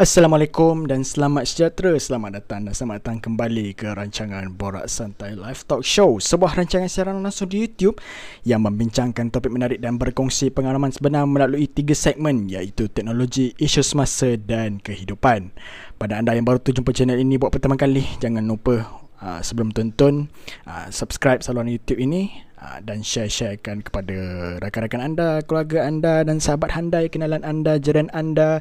Assalamualaikum dan selamat sejahtera. Selamat datang dan selamat datang kembali ke rancangan Borak Santai Live Talk Show. Sebuah rancangan siaran langsung di YouTube yang membincangkan topik menarik dan berkongsi pengalaman sebenar melalui tiga segmen iaitu teknologi, isu semasa dan kehidupan. Pada anda yang baru terjumpa channel ini buat pertama kali, jangan lupa uh, sebelum tonton uh, subscribe saluran YouTube ini dan share-sharekan kepada rakan-rakan anda, keluarga anda dan sahabat handai, kenalan anda, jiran anda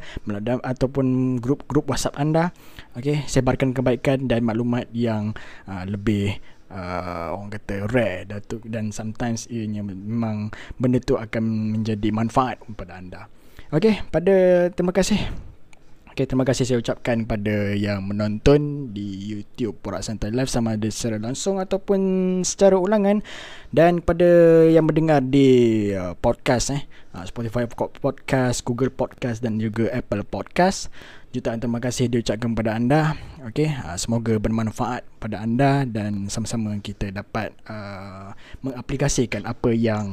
ataupun grup-grup WhatsApp anda. Okey, sebarkan kebaikan dan maklumat yang uh, lebih uh, orang kata rare datuk dan sometimes ianya memang benda tu akan menjadi manfaat kepada anda. Okey, pada terima kasih Okay, terima kasih saya ucapkan kepada yang menonton di YouTube Porak Santai Live sama ada secara langsung ataupun secara ulangan dan kepada yang mendengar di uh, podcast eh uh, Spotify Podcast, Google Podcast dan juga Apple Podcast. Jutaan terima kasih diucapkan kepada anda. Okey, uh, semoga bermanfaat pada anda dan sama-sama kita dapat uh, mengaplikasikan apa yang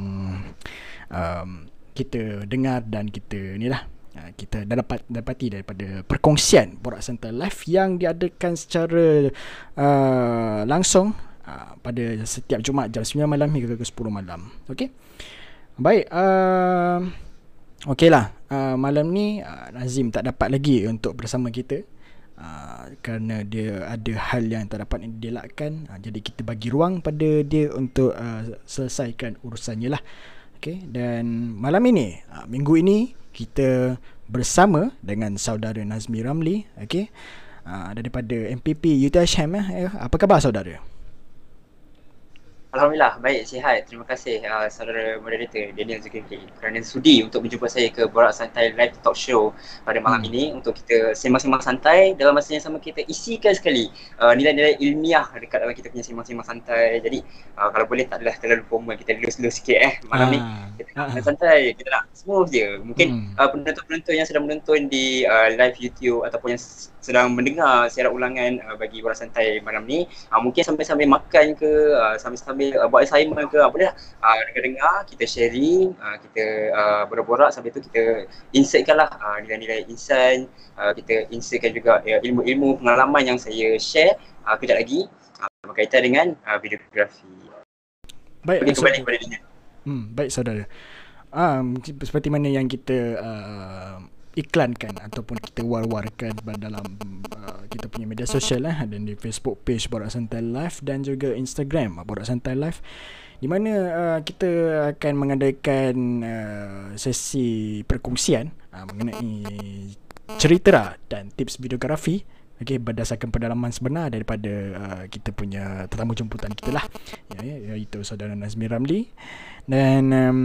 um, kita dengar dan kita ni lah Ha, kita dah dapat dapati daripada perkongsian Borak Center Live yang diadakan secara uh, langsung uh, pada setiap Jumaat jam 9 malam hingga ke 10 malam. Okey. Baik, uh, okeylah. Uh, malam ni uh, Nazim tak dapat lagi untuk bersama kita. Uh, kerana dia ada hal yang tak dapat dielakkan uh, jadi kita bagi ruang pada dia untuk uh, selesaikan urusannya lah okay? dan malam ini uh, minggu ini kita bersama dengan saudara Nazmi Ramli okey? Uh, daripada MPP UTHM eh apa khabar saudara Alhamdulillah, baik, sihat. Terima kasih uh, saudara moderator Daniel Zulkifli kerana sudi untuk menjumpa saya ke Borak Santai Live Talk Show pada malam hmm. ini untuk kita sembang-sembang santai dalam masa yang sama kita isikan sekali uh, nilai-nilai ilmiah dekat dalam kita punya sembang-sembang santai. Jadi uh, kalau boleh tak adalah terlalu formal, kita loose-loose sikit eh malam ha. ni. Kita nak ha. santai, kita nak smooth je. Mungkin hmm. uh, penonton-penonton yang sedang menonton di uh, live YouTube ataupun yang sedang mendengar siaran ulangan uh, bagi Borak Santai malam ni uh, mungkin sambil-sambil makan ke uh, sambil-sambil uh, buat assignment ke apa dia uh, dengar-dengar kita sharing uh, kita uh, borak-borak. Sambil tu kita insertkan lah uh, nilai-nilai insan. Uh, kita insertkan juga uh, ilmu-ilmu pengalaman yang saya share uh, kejap lagi uh, berkaitan dengan uh, videografi baik Boleh kembali kepada dia hmm, baik saudara. Um, seperti mana yang kita uh, iklankan ataupun kita war-warkan dalam uh, kita punya media sosial lah dan di Facebook page Borak Santai Live dan juga Instagram Borak Santai Live. Di mana uh, kita akan mengadakan uh, sesi perkongsian uh, mengenai cerita dan tips videografi Okay, berdasarkan pendalaman sebenar daripada uh, kita punya tetamu jemputan kita lah. Ya, ya, iaitu saudara Nazmi Ramli. Dan um,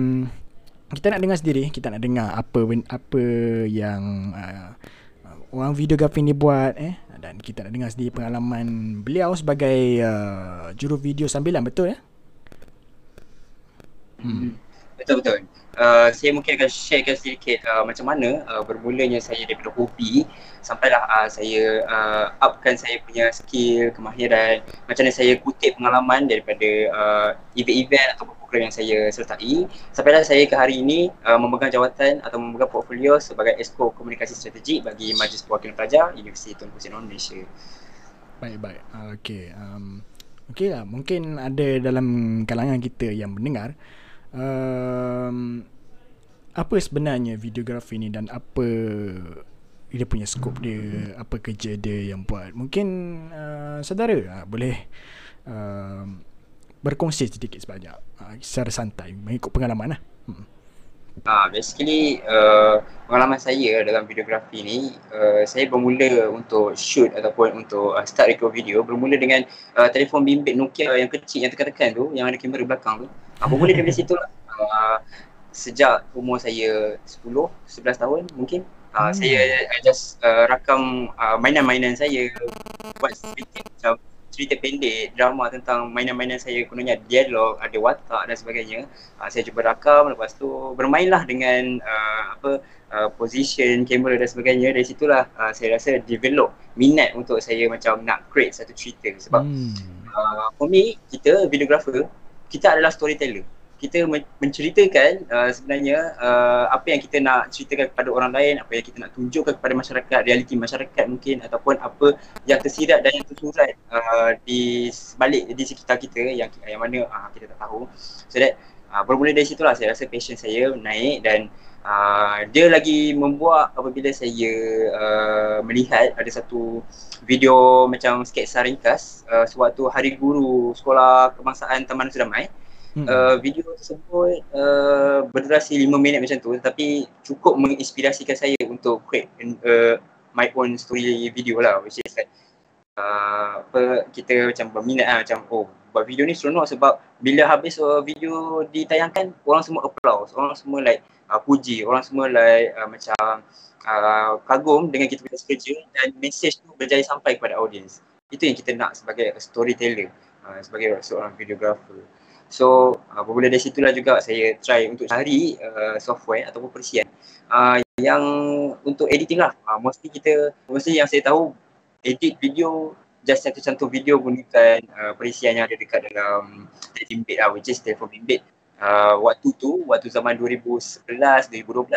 kita nak dengar sendiri kita nak dengar apa apa yang uh, orang videografi ni buat eh. Dan kita nak dengar sendiri pengalaman beliau sebagai uh, juru video sambilan betul ya hmm. betul betul uh, saya mungkin akan sharekan sedikit uh, macam mana uh, bermulanya saya daripada hobi sampailah uh, saya uh, upkan saya punya skill kemahiran macam mana saya kutip pengalaman daripada uh, event-event atau program yang saya sertai sampailah saya ke hari ini uh, memegang jawatan atau memegang portfolio sebagai Exco Komunikasi Strategik bagi Majlis Perwakilan Pelajar Universiti Tunku Sdn Malaysia. Baik baik. Uh, okey. Um okey lah mungkin ada dalam kalangan kita yang mendengar um, apa sebenarnya videografi ni dan apa dia punya skop dia, apa kerja dia yang buat. Mungkin uh, saudara uh, boleh uh, berkongsi sedikit sebanyak uh, secara santai mengikut pengalaman lah. Hmm. Uh, basically uh, pengalaman saya dalam videografi ni uh, saya bermula untuk shoot ataupun untuk uh, start record video bermula dengan uh, telefon bimbit Nokia yang kecil yang tekan-tekan tu yang ada kamera belakang tu. Uh, bermula dari situ lah. Uh, sejak umur saya 10, 11 tahun mungkin uh, hmm. saya just uh, rakam uh, mainan-mainan saya buat sedikit macam cerita pendek drama tentang mainan-mainan saya kononnya dialog ada watak dan sebagainya. Uh, saya cuba rakam lepas tu bermainlah dengan uh, apa uh, position kamera dan sebagainya. Dari situlah uh, saya rasa develop minat untuk saya macam nak create satu cerita. Sebab hmm. uh, for me kita videographer kita adalah storyteller kita menceritakan uh, sebenarnya uh, apa yang kita nak ceritakan kepada orang lain, apa yang kita nak tunjukkan kepada masyarakat, realiti masyarakat mungkin ataupun apa yang tersirat dan yang tersurat uh, di sebalik di sekitar kita yang yang mana uh, kita tak tahu. So that uh, bermula dari situlah saya rasa passion saya naik dan uh, dia lagi membuat apabila saya uh, melihat ada satu video macam sketsa ringkas uh, sewaktu hari guru sekolah kebangsaan Taman Sudamai uh, video tersebut uh, berdurasi 5 minit macam tu tapi cukup menginspirasikan saya untuk create uh, my own story video lah which is like uh, apa kita macam berminat lah macam oh buat video ni seronok sebab bila habis uh, video ditayangkan orang semua applause orang semua like uh, puji orang semua like uh, macam uh, kagum dengan kita punya kerja dan message tu berjaya sampai kepada audience. Itu yang kita nak sebagai storyteller uh, sebagai seorang videographer So uh, dari situlah juga saya try untuk cari uh, software ataupun perisian uh, yang untuk editing lah. Uh, mostly kita, mostly yang saya tahu edit video just satu-satu video gunakan uh, perisian yang ada dekat dalam telefon bimbit lah which is telefon bimbit. Uh, waktu tu, waktu zaman 2011, 2012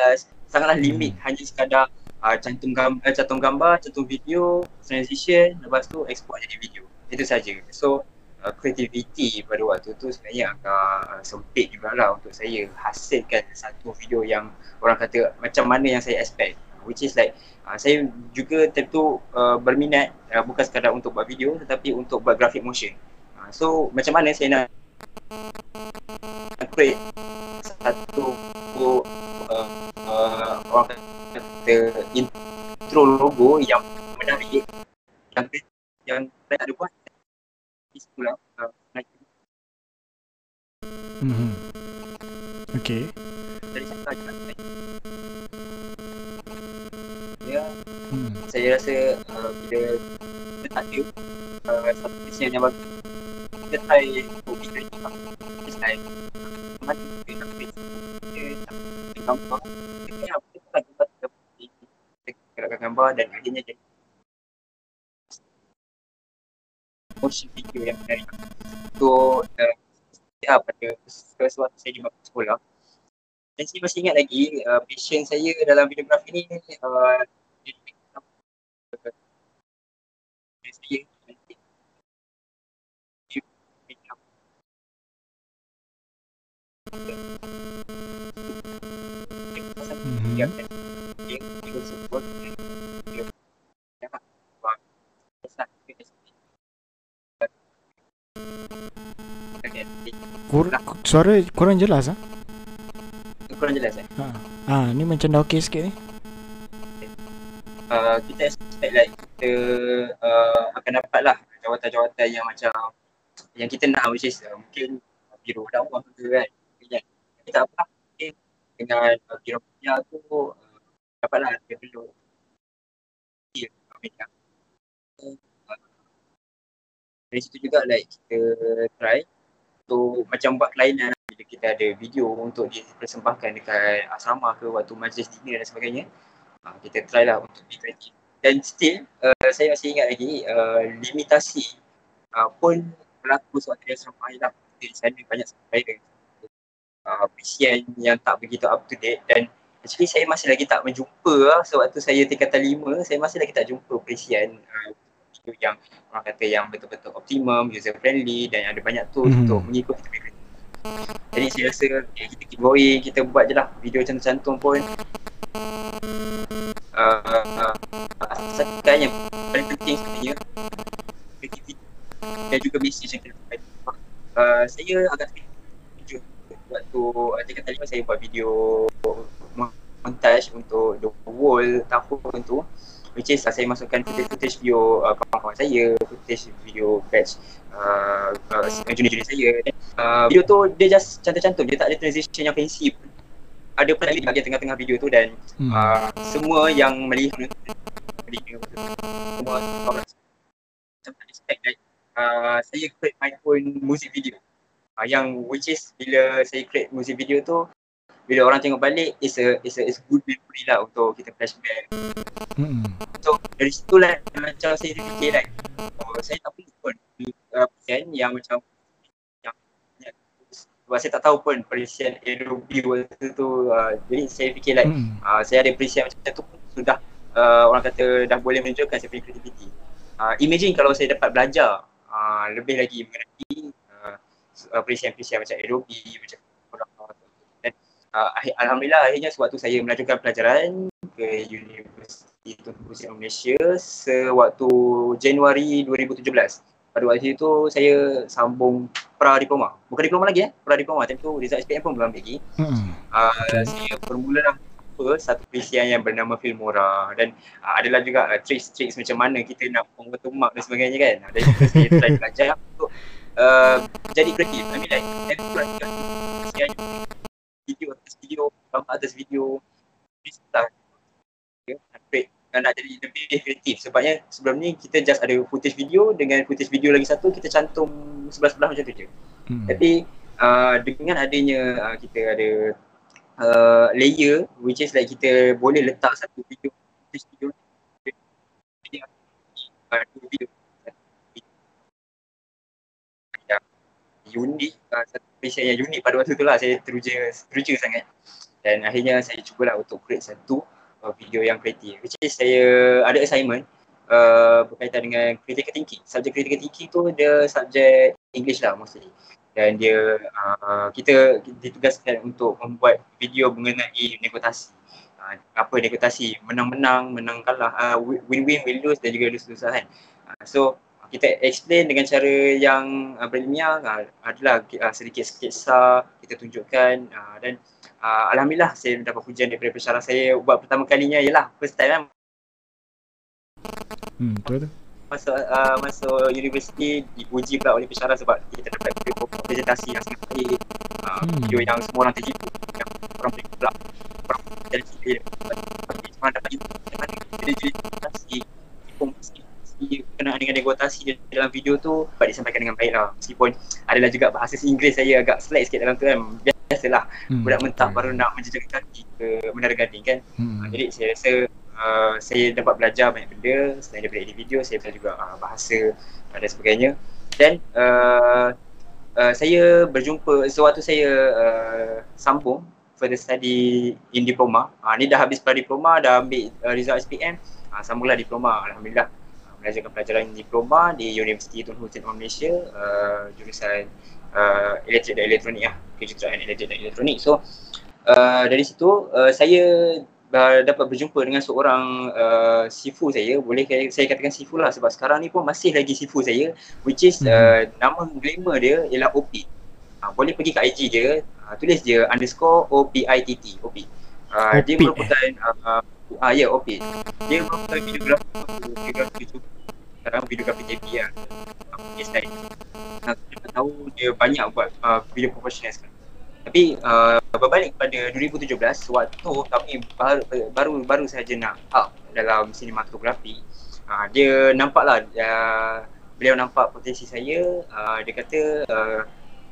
sangatlah limit hmm. hanya sekadar uh, cantum gambar, uh, cantum gambar, cantum video, transition, lepas tu export jadi video. Itu saja. So uh, creativity pada waktu tu sebenarnya agak uh, sempit lah untuk saya hasilkan satu video yang orang kata macam mana yang saya expect. Which is like uh, saya juga tentu uh, berminat uh, bukan sekadar untuk buat video tetapi untuk buat graphic motion. Uh, so macam mana saya nak create satu uh, uh, orang kata intro logo yang menarik yang yang saya ada buat sekolah uh, mm-hmm. Okay. Dari sana Ya. Hmm. Saya rasa uh, bila kita tak ada uh, satu desain yang bagus kita try untuk bikin kita try. Mana kita nak bikin kita nak kita nak gambar kita nak gambar dan akhirnya jadi motion video yang menarik. So, uh, ya, pada sesuatu saya di bawah sekolah. Dan saya masih ingat lagi, uh, passion saya dalam videografi ni, uh, saya Kur, suara kurang jelas ah. Kurang jelas eh? Ha. Ah, ni macam dah okey sikit ni. Uh, kita expect like kita uh, akan dapat lah jawatan-jawatan yang macam yang kita nak which is uh, mungkin biru dakwah ke kan. kan. Kita apa mungkin dengan uh, biru punya tu uh, dapatlah dia perlu yeah, uh, dari situ juga like kita try untuk macam buat kelainan bila kita ada video untuk dipersembahkan dekat asrama ke waktu majlis dinner dan sebagainya. Uh, kita try lah untuk be kreatif dan still uh, saya masih ingat lagi uh, limitasi uh, pun berlaku sewaktu di asrama lah. Di sana banyak sekali uh, PCN yang tak begitu up to date. Dan actually saya masih lagi tak menjumpa lah. Sewaktu saya tingkatan lima saya masih lagi tak jumpa PCN uh, yang orang kata yang betul-betul optimum, user friendly dan ada banyak tools hmm. untuk mengikut kita punya Jadi saya rasa okay, kita keep going, kita buat je lah video cantum-cantum pun. Uh, uh, Asalkan yang paling penting sebenarnya Kreativiti dan juga message yang kita dapat uh, Saya agak setuju waktu tingkat lima saya buat video montage untuk The Wall tahun tu which is uh, saya masukkan footage-footage video uh, kawan-kawan saya, footage video batch uh, uh, junior-junior saya. Uh, video tu dia just cantik-cantik, dia tak ada transition yang fancy pun. Ada pun lagi bahagian tengah-tengah video tu dan hmm. uh, semua yang melihat semua macam expect that uh, saya create my own music video. Uh, yang which is bila saya create music video tu bila orang tengok balik is a is a is good memory lah untuk kita flashback. Hmm. So dari situ lah macam saya fikir like oh, saya tak pun pun uh, yang macam yang, yang sebab saya tak tahu pun perisian Adobe waktu tu uh, jadi saya fikir like hmm. uh, saya ada perisian macam tu pun sudah uh, orang kata dah boleh menunjukkan saya punya creativity uh, imagine kalau saya dapat belajar uh, lebih lagi mengenai uh, perisian-perisian macam Adobe macam uh, Alhamdulillah akhirnya sewaktu saya melanjutkan pelajaran ke Universiti Tunku Pusat Malaysia sewaktu Januari 2017 pada waktu itu saya sambung pra diploma. Bukan diploma lagi eh, pra diploma. Time tu result SPM pun belum ambil lagi. Hmm. Uh, okay. Saya bermula apa satu perisian yang bernama Filmora dan uh, adalah juga uh, tricks-tricks macam mana kita nak pembentuk mak dan sebagainya kan. Dari itu saya try belajar untuk uh, jadi kreatif. I mean like, saya buat perisian video atas video, gambar atas video, freestyle. Okay, nak jadi lebih kreatif sebabnya sebelum ni kita just ada footage video dengan footage video lagi satu kita cantum sebelah-sebelah macam tu je. Hmm. Tapi uh, dengan adanya uh, kita ada uh, layer which is like kita boleh letak satu video footage video uh, video yang unik uh, satu vision yang unik pada waktu tu lah. Saya teruja teruja sangat. Dan akhirnya saya cubalah untuk create satu uh, video yang kreatif. Which is saya ada assignment uh, berkaitan dengan critical thinking. Subjek critical thinking tu dia subjek English lah mostly. Dan dia uh, kita ditugaskan untuk membuat video mengenai negosiasi uh, apa negosiasi menang-menang menang kalah. Uh, win-win win-lose dan juga lose-lose lah kan. Uh, so kita explain dengan cara yang uh, berilmiah uh, adalah uh, sedikit sketsa kita tunjukkan uh, dan uh, Alhamdulillah saya dapat pujian daripada pensyarah saya buat pertama kalinya. Ialah first time kan? Hmm, betul tu. Masuk uh, masuk universiti dipuji pula oleh pensyarah sebab kita dapat video presentasi yang sangat baik. Uh, hmm. video yang semua orang terhibur yang orang boleh pula orang jadi civil. Semua dapat jadi jadi presentasi berkenaan dengan negosiasi dalam video tu dapat disampaikan dengan baik lah. Meskipun adalah juga bahasa Inggeris saya agak slack sikit dalam tu kan. Biasalah hmm. budak mentah baru nak menjejak kaki ke Menara Gading kan. Hmm. uh, jadi saya rasa uh, saya dapat belajar banyak benda selain daripada edit video saya belajar juga uh, bahasa uh, dan sebagainya. Dan uh, uh, saya berjumpa sewaktu saya uh, sambung further study in diploma. Uh, ni dah habis pra diploma dah ambil uh, result SPM uh, sambunglah diploma Alhamdulillah melanjutkan pelajaran diploma di Universiti Tun Hussein Malaysia uh, jurusan uh, elektrik dan elektronik lah. Kejuruteraan elektrik dan elektronik so uh, dari situ uh, saya uh, dapat berjumpa dengan seorang uh, sifu saya. Boleh saya katakan sifu lah sebab sekarang ni pun masih lagi sifu saya which is hmm. uh, nama glamour dia ialah OP uh, boleh pergi ke IG dia uh, tulis dia underscore OPITT OP uh, dia merupakan uh, Ah ya, yeah, OP. Dia merupakan videografi videografi YouTube sekarang videografi JP lah. Yes, lain. Nah, kita tahu dia banyak buat uh, video profesional sekarang. Tapi uh, berbalik pada 2017 waktu kami baru baru, baru saja nak up dalam sinematografi. Uh, dia nampaklah uh, beliau nampak potensi saya uh, dia kata uh,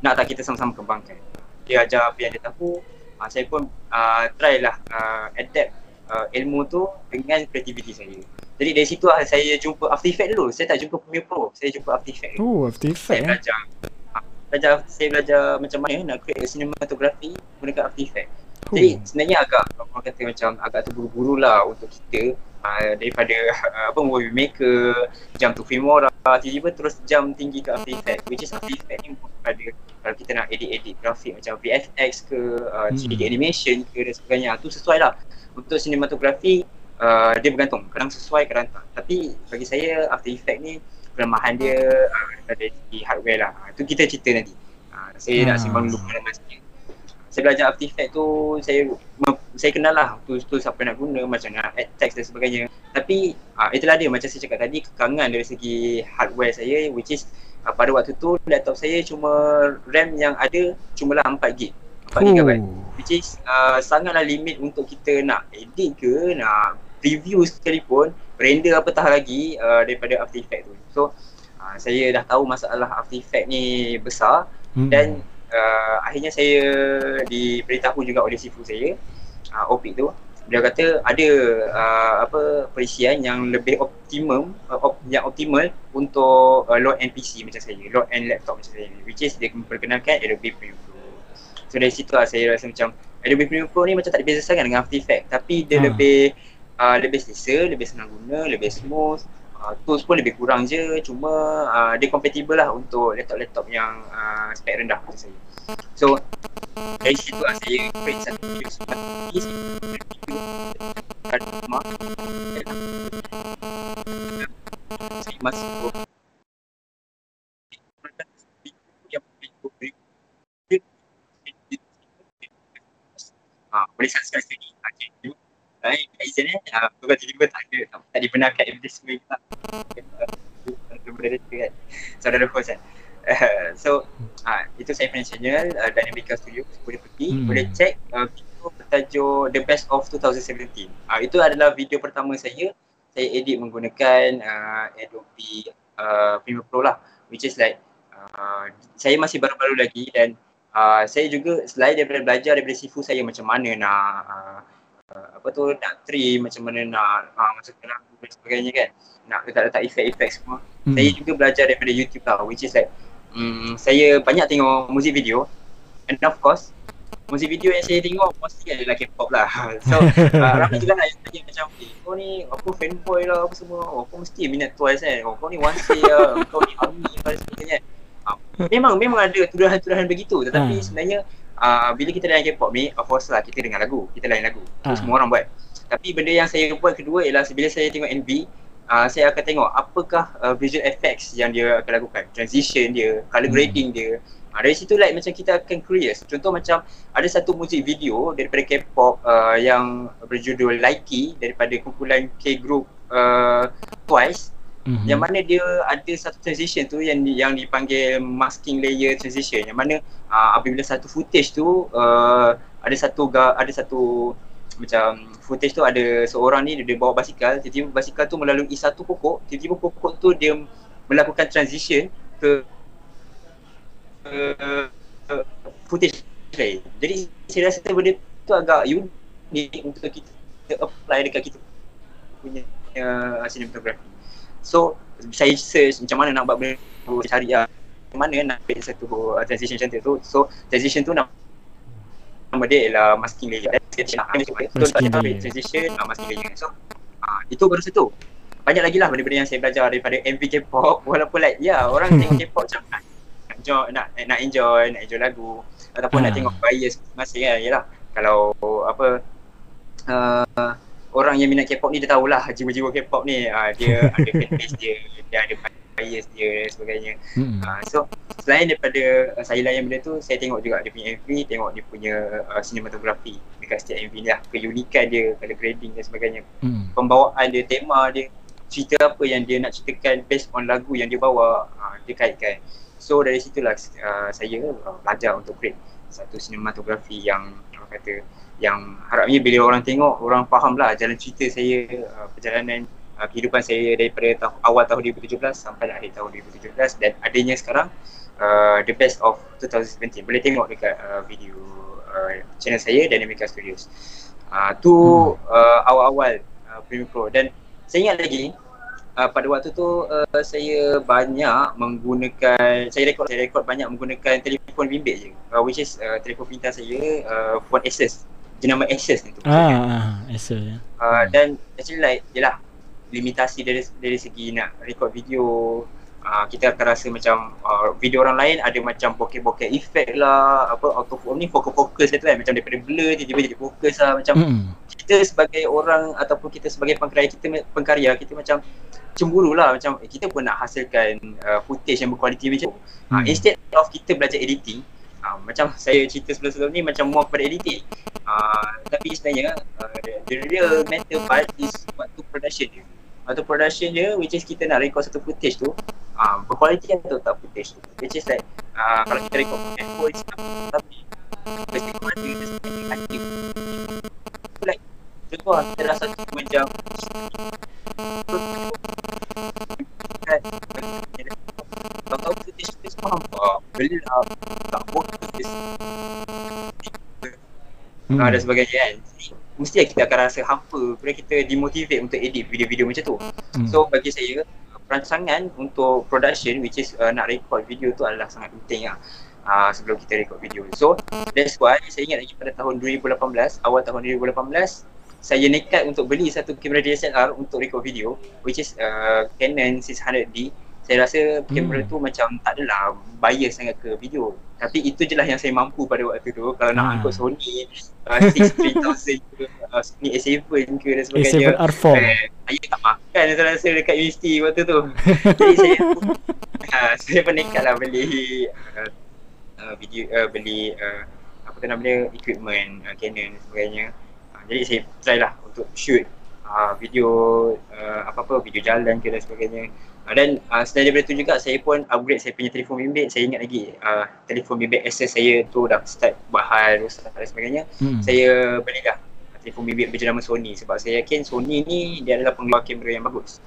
nak tak kita sama-sama kembangkan. Dia ajar apa yang dia tahu. Uh, saya pun uh, try lah uh, adapt uh, ilmu tu dengan kreativiti saya. Jadi dari situ lah saya jumpa After Effects dulu. Saya tak jumpa Premiere Pro. Saya jumpa After Effects. Oh, After Effects. Saya eh? belajar. Belajar saya belajar macam mana nak create cinematography menggunakan After Effects. Oh. Jadi sebenarnya agak orang kata macam agak terburu-buru lah untuk kita uh, daripada uh, apa movie maker jam tu Filmora tiba-tiba terus jam tinggi ke After Effects which is After Effects ni ada kalau kita nak edit-edit grafik macam VFX ke uh, 3D hmm. animation ke dan sebagainya tu sesuai lah untuk sinematografi uh, dia bergantung. Kadang sesuai kadang tak. Tapi bagi saya After Effects ni kelemahan dia uh, dari segi hardware lah. Itu uh, kita cerita nanti. Uh, saya hmm. nak simpan dulu pada masa saya belajar After Effects tu saya saya kenal lah tu, tu siapa nak guna macam nak add text dan sebagainya. Tapi uh, itulah dia. Macam saya cakap tadi kekangan dari segi hardware saya which is uh, pada waktu tu laptop saya cuma RAM yang ada cuma lah 4GB 4GB which is uh, sangatlah limit untuk kita nak edit ke nak review sekalipun render apatah lagi uh, daripada After Effects tu. So uh, saya dah tahu masalah After Effects ni besar hmm. dan uh, akhirnya saya diberitahu juga oleh sifu saya uh, OP tu. Dia kata ada uh, apa perisian yang lebih optimum uh, op, yang optimal untuk uh, load NPC macam saya load and laptop macam saya which is dia memperkenalkan Adobe Premiere Pro So dari situ lah saya rasa macam Adobe Premiere Pro ni macam tak ada beza sangat dengan After Effects. Tapi dia Ha. lebih uh, lebih selesa, lebih senang guna, lebih smooth. Uh, Tools pun lebih kurang je. Cuma uh, dia compatible lah untuk laptop-laptop yang uh, spek rendah macam saya. So dari situ lah saya create satu video seperti ni Saya video Saya masuk yang Ah, boleh subscribe sini. Okay. Baik, Kak Izan eh. Ah, bukan tiba-tiba tak ada. Tak, tak dibenarkan advertisement tak. Moderator kan. Saudara host kan. Uh, so, ah, itu saya punya channel uh, Dynamica Studio. Boleh pergi, Hmm. boleh check uh, video bertajuk The Best of 2017. Ah, itu adalah video pertama saya. Saya edit menggunakan uh, Adobe uh, Premiere Pro lah. Which is like uh, saya masih baru-baru lagi dan uh, saya juga selain daripada belajar daripada sifu saya macam mana nak uh, apa tu nak trim macam mana nak uh, masukkan lagu dan sebagainya kan. Nak letak-letak efek-efek semua. Hmm. saya juga belajar daripada YouTube lah which is like um, saya banyak tengok muzik video. And of course muzik video yang saya tengok mostly adalah K-pop lah. So uh, ramai juga lah yang tanya macam eh kau ni apa fanboy lah apa semua. Oh kau mesti minat Twice kan. Oh kau ni Onesie lah kau ni ARMY dan sebagainya uh, memang memang ada tuduhan-tuduhan begitu. Tetapi Ah. sebenarnya uh, bila kita dalam K-pop ni of course lah kita dengar lagu. Kita lain lagu. Ah. tu semua orang buat. Tapi benda yang saya buat kedua ialah bila saya tengok MV uh, saya akan tengok apakah uh, visual effects yang dia akan lakukan. Transition dia color Hmm. grading dia. Uh, dari situ like macam kita akan curious. Contoh macam ada satu muzik video daripada K-pop uh, yang berjudul Likey daripada kumpulan K-group uh, Twice Mhm. yang mana dia ada satu transition tu yang yang dipanggil masking layer transition. Yang mana uh, apabila satu footage tu uh, ada satu ga, ada satu macam footage tu ada seorang ni dia, bawa basikal. Tiba-tiba basikal tu melalui satu pokok. Tiba-tiba pokok tu dia melakukan transition ke uh, footage lain. Jadi saya rasa benda tu agak unik untuk kita apply dekat kita punya uh, cinematography So saya search macam mana nak buat benda tu cari lah macam mana nak ambil satu uh, transition macam tu. So transition tu nama nama dia ialah masking layer. Saya nak tu, so tak transition uh, masking layer. So uh, itu baru satu. Banyak lagi lah benda-benda yang saya belajar daripada MV K-pop. Walaupun like ya orang tengok K-pop macam nak nak enjoy, nak, nak enjoy, nak enjoy lagu Ataupun nak Ah. tengok bias masing kan Yalah. Kalau apa uh, orang yang minat K-pop ni dia tahulah jiwa-jiwa K-pop ni uh, dia ada fanbase dia, dia ada bias dia dan sebagainya. Mhm. Uh, so selain daripada uh, saya layan benda tu, saya tengok juga dia punya MV, tengok dia punya uh, cinematography dekat setiap MV ni lah, keunikan dia, color grading dan sebagainya. Mhm. Pembawaan dia, tema dia, cerita apa yang dia nak ceritakan based on lagu yang dia bawa, uh, dia kaitkan. So dari situlah uh, saya uh, belajar untuk create satu cinematography yang orang kata yang harapnya bila orang tengok orang faham lah jalan cerita saya uh, perjalanan uh, kehidupan saya daripada tahun, awal tahun 2017 sampai akhir tahun 2017 dan adanya sekarang uh, the best of 2017 boleh tengok dekat uh, video uh, channel saya Dynamica Studios. Uh, tu uh, awal-awal uh, Premiere Pro. Dan saya ingat lagi uh, pada waktu tu uh, saya banyak menggunakan saya rekod saya rekod banyak menggunakan telefon bimbit je. Uh, which is uh, telefon pintar saya uh, phone Asus jenama Asus ni tu Ah, ah, Esa ya. uh, dan actually like yelah limitasi dari dari segi nak record video uh, kita akan rasa macam uh, video orang lain ada macam bokeh-bokeh effect lah apa auto ni fokus-fokus tu kan macam daripada blur tiba-tiba jadi fokus lah macam Mhm. kita sebagai orang ataupun kita sebagai pengkarya kita pengkarya kita macam cemburu lah macam eh, kita pun nak hasilkan uh, footage yang berkualiti macam tu. Uh, instead of kita belajar editing uh, macam saya cerita sebelum-sebelum ni macam more kepada editing. Uh, tapi sebenarnya uh, the, real matter part is waktu production dia. Waktu production dia which is kita nak record satu footage tu uh, berkualiti atau tak footage tu. Which is like uh, kalau kita record F4 is tapi mesti kau ada dia sebagai So, like contoh lah, kita rasa macam kau tahu footage tu semua lah tak work Mhm. ah, dan sebagainya kan mesti lah kita akan rasa hampa bila kita demotivate untuk edit video-video macam tu Mhm. So bagi saya perancangan untuk production which is uh, nak record video tu adalah sangat penting lah. uh, sebelum kita record video. So that's why saya ingat lagi pada tahun 2018, awal tahun 2018 saya nekat untuk beli satu kamera DSLR untuk record video which is uh, Canon 600D saya rasa kamera hmm. tu macam tak adalah bias sangat ke video. Tapi itu je lah yang saya mampu pada waktu tu. Kalau nak hmm. angkut Sony uh, 63000 ke uh, Sony A7 ke dan sebagainya. A7R4 eh, saya tak makan saya rasa dekat universiti waktu tu. Jadi saya uh, saya pun nekat lah beli uh, uh, video uh, beli uh, apa tu nama dia equipment uh, Canon dan sebagainya. Jadi saya try lah untuk shoot uh, video uh, apa-apa video jalan ke dan sebagainya uh, dan uh, selain daripada tu juga saya pun upgrade saya punya telefon bimbit saya ingat lagi uh, telefon bimbit SS saya tu dah start buat hal rosak dan sebagainya hmm. saya belilah telefon bimbit berjenama Sony sebab saya yakin Sony ni dia adalah pengeluar kamera yang bagus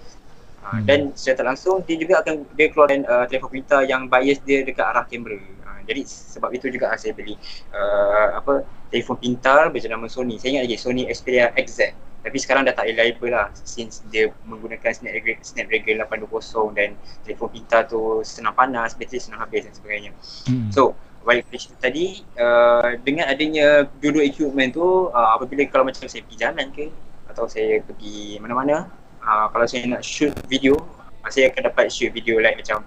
uh, hmm. dan secara tak langsung dia juga akan dia keluarkan uh, telefon pintar yang bias dia dekat arah kamera jadi sebab itu juga saya beli uh, apa telefon pintar berjenama Sony. Saya ingat lagi Sony Xperia XZ. Tapi sekarang dah tak reliable lah since dia menggunakan Snapdragon, Snapdragon 820 dan telefon pintar tu senang panas, bateri senang habis dan sebagainya. Hmm. So, balik ke cerita tadi, uh, dengan adanya dua-dua equipment tu, uh, apabila kalau macam saya pergi jalan ke atau saya pergi mana-mana, uh, kalau saya nak shoot video, uh, saya akan dapat shoot video like macam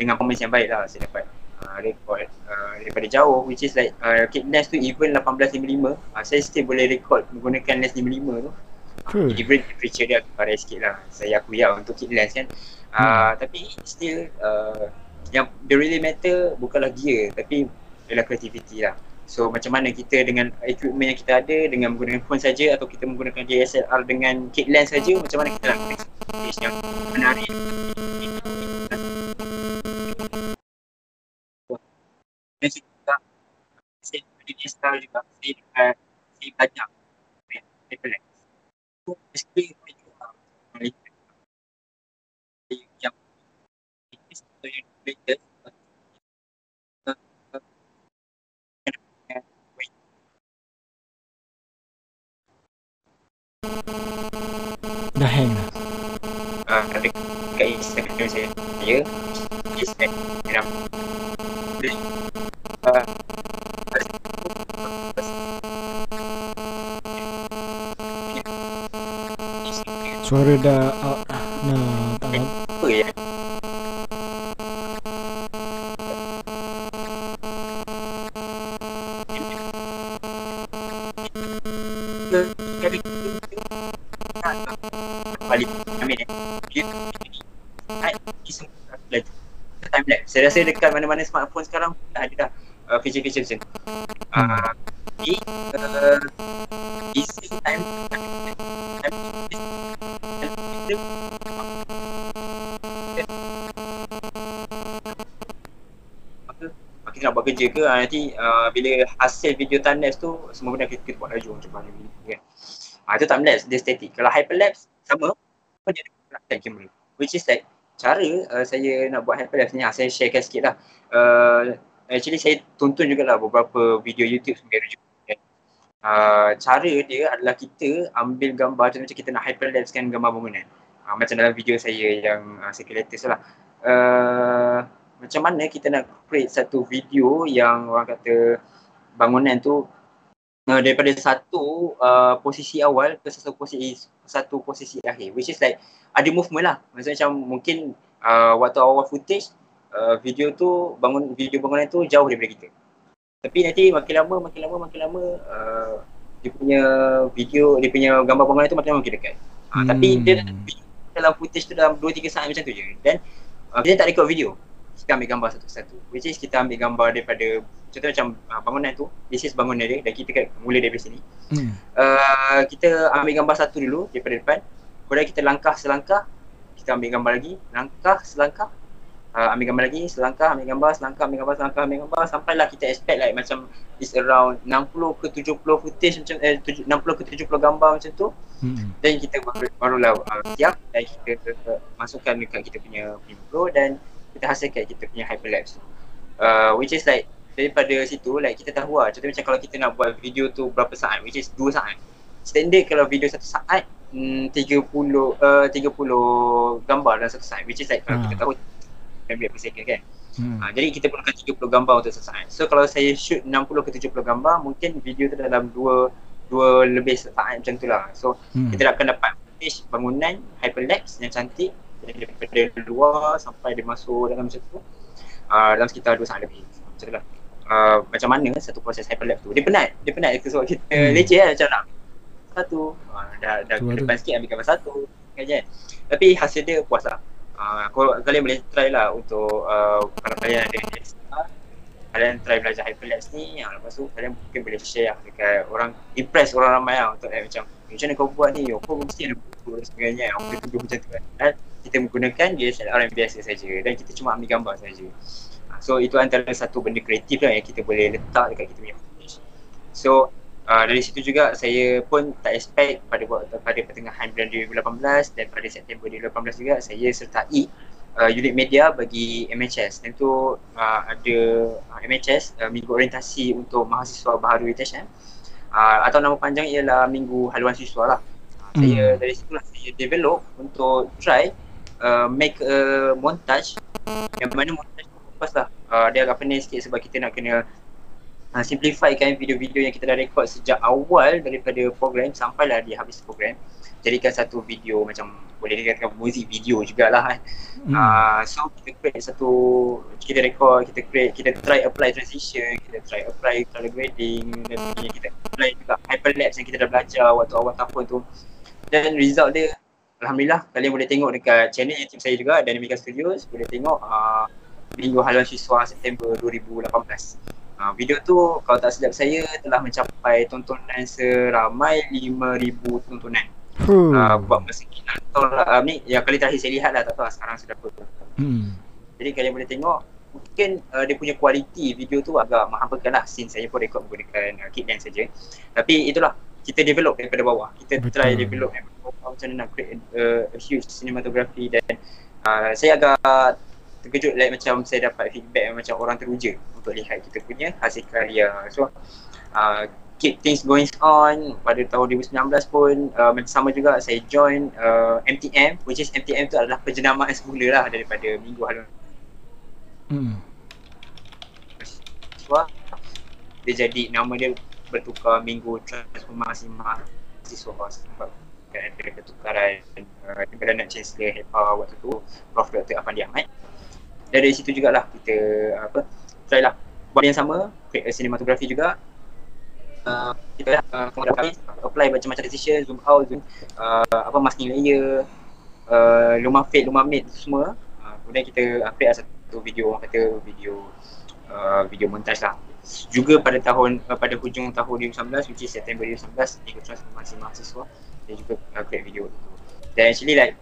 dengan performance yang baik lah saya dapat uh, record uh, daripada jauh which is like uh, kit lens tu even 1855 uh, saya still boleh record menggunakan lens 55 tu uh, even temperature dia parah sikit lah saya akui lah untuk kit lens kan uh, hmm. tapi still uh, yang the really matter bukanlah gear tapi adalah creativity lah So macam mana kita dengan equipment yang kita ada dengan menggunakan phone saja atau kita menggunakan DSLR dengan kit lens saja macam mana kita nak yang menarik dan juga saya style juga saya saya belajar reflect so basically yang Dah hang lah uh, Ada kat Instagram saya Saya Instagram Suara dah out. Nah, tak Apa ya? Balik Amin Saya rasa dekat mana-mana smartphone sekarang ada dah. Uh, feature-feature macam tu. Uh, jadi, uh, kerja ke uh, nanti uh, bila hasil video time lapse tu semua benda kita, kita buat laju macam mana ni kan. Uh, itu time lapse dia static. Kalau hyperlapse sama pun dia ada kamera. Which is like cara uh, saya nak buat hyperlapse ni uh, saya sharekan sikit lah. Uh, actually saya tonton juga lah beberapa video YouTube sebagai juga kan. Uh, cara dia adalah kita ambil gambar macam kita nak hyperlapse kan gambar bangunan. Uh, macam dalam video saya yang uh, latest lah. Uh, macam mana kita nak create satu video yang orang kata bangunan tu uh, daripada satu uh, posisi awal ke satu posisi satu posisi akhir which is like ada movement lah. Maksudnya macam mungkin uh, waktu awal footage uh, video tu bangun video bangunan tu jauh daripada kita. Tapi nanti makin lama makin lama makin lama uh, dia punya video dia punya gambar bangunan tu makin lama makin dekat. Uh, hmm. Tapi dia dalam footage tu dalam 2 3 saat macam tu je. Dan uh, kita tak record video. Kita ambil gambar satu-satu. Which is kita ambil gambar daripada contoh macam uh, bangunan tu, this is bangunan dia dan kita mula dari sini. Hmm. Uh, kita ambil gambar satu dulu daripada depan. Kemudian kita langkah selangkah, kita ambil gambar lagi, langkah selangkah, uh, ambil gambar lagi, selangkah ambil gambar, selangkah ambil gambar, selangkah ambil gambar sampailah kita expect like macam is around 60 ke 70 footage macam eh 60 ke 70 gambar macam tu. Hmm. Dan kita baru barulah uh, siap dan kita uh, masukkan dekat kita punya Film Pro dan kita hasilkan kita punya hyperlapse. Uh, which is like daripada situ like kita tahu lah contoh macam kalau kita nak buat video tu berapa saat which is 2 saat. Standard kalau video satu saat mm, 30 uh, 30 gambar dalam satu saat which is like kalau hmm. kita tahu frame rate per second kan. Hmm. Uh, jadi kita perlukan 30 gambar untuk selesai. So kalau saya shoot 60 ke 70 gambar, mungkin video tu dalam 2 dua lebih saat macam tu lah. So hmm. kita akan dapat footage bangunan hyperlapse yang cantik daripada luar sampai dia masuk dalam macam tu. Uh, dalam sekitar 2 saat lebih. Macam tu lah. Uh, macam mana satu proses hyperlapse tu. Dia penat. Dia penat sebab kita hmm. leceh lah macam nak satu. Uh, dah dah ke depan sikit ambil gambar satu. Kan, Tapi hasil dia puas lah. Uh, kalian boleh try lah untuk uh, kalau kalian ada kalian try belajar hyperlapse ni uh, lepas tu kalian mungkin boleh share lah dekat orang impress orang ramai lah untuk eh, macam macam mana kau buat ni? Kau mesti ada buku dan sebagainya. Aku boleh tunjuk macam tu kan. Dan kita menggunakan DSLR yang biasa saja dan kita cuma ambil gambar saja. Uh, so itu antara satu benda kreatif lah yang kita boleh letak dekat kita punya footage so uh, dari situ juga saya pun tak expect pada pada pertengahan bulan 2018 dan pada September 2018 juga saya sertai uh, unit media bagi MHS dan tu uh, ada uh, MHS uh, minggu orientasi untuk mahasiswa baharu UTHM uh, atau nama panjang ialah minggu haluan siswa lah. Uh, hmm. saya dari situ lah saya develop untuk try uh, make a montage. Yang mana montage tu lepas lah. Uh, dia agak pening sikit sebab kita nak kena uh, simplifykan video-video yang kita dah record sejak awal daripada program sampailah di habis program jadikan satu video macam boleh dikatakan muzik video jugalah kan. Hmm. uh, so kita create satu kita record kita create kita try apply transition kita try apply color grading dan sebagainya. Kita apply juga hyperlapse yang kita dah belajar waktu awal tahun tu. Dan result dia Alhamdulillah kalian boleh tengok dekat channel YouTube saya juga Dynamica Studios. Boleh tengok uh, minggu haluan siswa September 2018 Uh, video tu kalau tak silap saya telah mencapai tontonan seramai 5000 tontonan. Hmm. Uh, buat masa kita tahu lah uh, ni yang kali terakhir saya lihat lah tak tahu lah sekarang sudah berapa. Hmm. Jadi kalian boleh tengok mungkin uh, dia punya kualiti video tu agak menghampakan lah since saya pun record menggunakan uh, kit lens saja. Tapi itulah kita develop daripada bawah. Kita Betul. try develop daripada bawah macam mana nak create uh, a huge cinematography dan uh, saya agak terkejut like macam saya dapat feedback macam orang teruja untuk lihat kita punya hasil karya. So uh, keep things going on pada tahun 2019 pun uh, sama juga saya join uh, MTM which is MTM tu adalah penjenamaan semula lah daripada minggu halun. Hmm. So, dia jadi nama dia bertukar minggu transformasi mahasiswa sebab kan ada pertukaran uh, Perdana Chancellor HEPA waktu tu Prof. Dr. Afandi Ahmad dan dari situ jugalah kita apa try lah buat yang sama create a cinematography juga uh, kita uh, kemudian apply macam-macam decision zoom out zoom uh, apa masking layer uh, lumah fade lumah mid semua. Uh, kemudian kita create satu video orang kata video uh, video montage lah. Juga pada tahun uh, pada hujung tahun 2019 which is September 2019 di transformasi mahasiswa. Saya juga create video tu. Dan actually like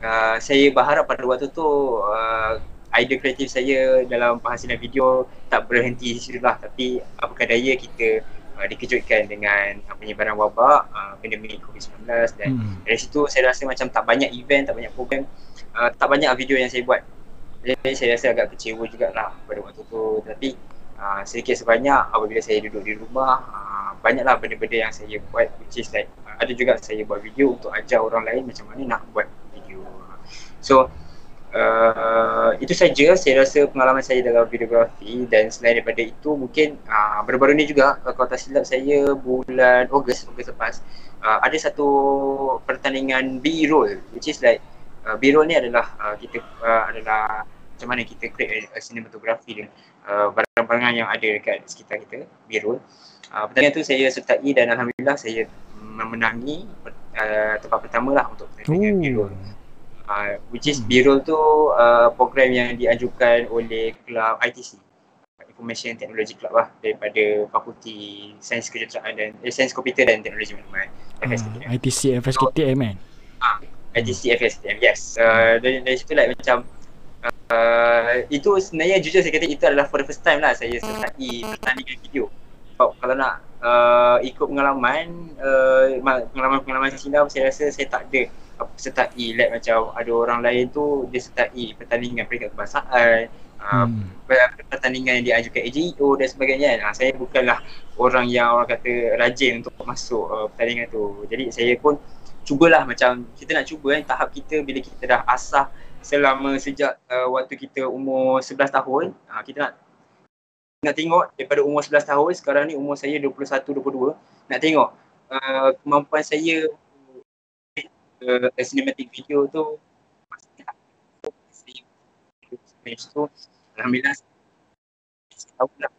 uh, saya berharap pada waktu tu uh, idea kreatif saya dalam penghasilan video tak berhenti di situ lah. Tapi apakah daya kita uh, dikejutkan dengan uh, penyebaran wabak uh, pandemik COVID-19 dan hmm. dari situ saya rasa macam tak banyak event, tak banyak program uh, tak banyak video yang saya buat. Jadi saya rasa agak kecewa jugalah pada waktu tu. Tapi uh, sedikit sebanyak apabila saya duduk di rumah uh, banyaklah benda-benda yang saya buat which is like uh, ada juga saya buat video untuk ajar orang lain macam mana nak buat video. So uh, itu saja. Saya rasa pengalaman saya dalam videografi dan selain daripada itu mungkin uh, baru-baru ni juga kalau tak silap saya bulan Ogos Ogos lepas uh, ada satu pertandingan B-roll which is like uh, B-roll ni adalah uh, kita uh, adalah macam mana kita create a, a cinematography dengan uh, barang-barang yang ada dekat sekitar kita B-roll. Uh, pertandingan tu saya sertai dan Alhamdulillah saya memenangi uh, tempat pertama lah untuk pertandingan. B-roll uh, which is hmm. B-roll tu uh, program yang diajukan oleh kelab ITC Information Technology Club lah daripada Fakulti Sains Kejuruteraan dan eh, Sains Komputer dan Teknologi Maklumat. Uh, ITC FSKTM kan? Uh, ITC FSKTM yes. Uh, dari, dari situ like macam uh, itu sebenarnya jujur saya kata itu adalah for the first time lah saya sertai pertandingan video. Sebab kalau nak uh, ikut pengalaman uh, pengalaman-pengalaman silam saya rasa saya tak ada sertai like macam ada orang lain tu dia sertai pertandingan peringkat kebangsaan uh, hmm. pertandingan yang diajukan AJEO dan sebagainya uh, saya bukanlah orang yang orang kata rajin untuk masuk uh, pertandingan tu jadi saya pun cubalah macam kita nak cuba kan tahap kita bila kita dah asah selama sejak uh, waktu kita umur 11 tahun uh, kita nak nak tengok daripada umur 11 tahun sekarang ni umur saya 21 22 nak tengok uh, kemampuan saya uh, cinematic video tu tu alhamdulillah tahu lah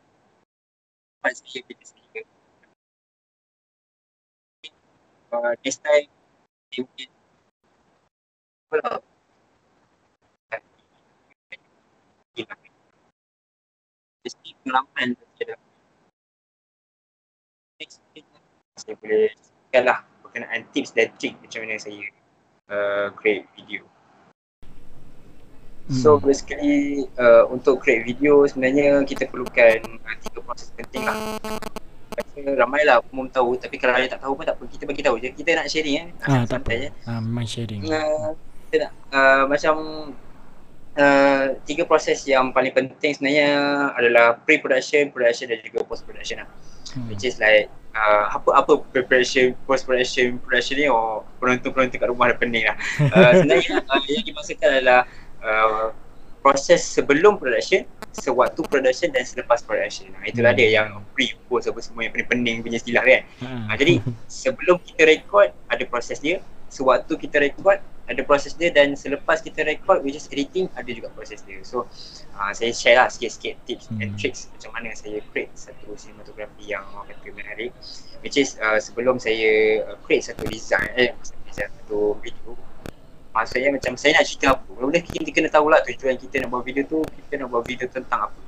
kemampuan saya bila saya uh, next time saya mungkin Mesti pengalaman. Saya boleh lah berkenaan tips dan trik macam mana saya uh, create video. So hmm. basically uh, untuk create video sebenarnya kita perlukan uh, tiga proses penting lah. Ramai lah umum tahu tapi kalau ada tak tahu pun tak apa kita bagi tahu je. Kita nak sharing eh. Ah, tak apa. Ah, memang sharing. Uh, kita nak uh, macam Uh, tiga proses yang paling penting sebenarnya adalah pre-production, production dan juga post-production lah. Hmm. Which is like uh, apa apa preparation, post-production, production ni oh penonton-penonton kat rumah dah pening lah. Uh, sebenarnya uh, yang dimaksudkan adalah uh, proses sebelum production, sewaktu production dan selepas production. Nah, itulah hmm. dia yang pre-post apa semua yang pening-pening punya istilah kan. Hmm. Uh, jadi sebelum kita record ada proses dia, sewaktu kita record ada proses dia dan selepas kita record which is editing ada juga proses dia. So uh, saya share lah sikit-sikit tips hmm. and tricks macam mana saya create satu cinematography yang orang kata menarik. Which is uh, sebelum saya uh, create satu design eh satu video. Maksudnya macam saya nak cerita apa mula kita kena tahu lah tujuan kita nak buat video tu kita nak buat video tentang apa.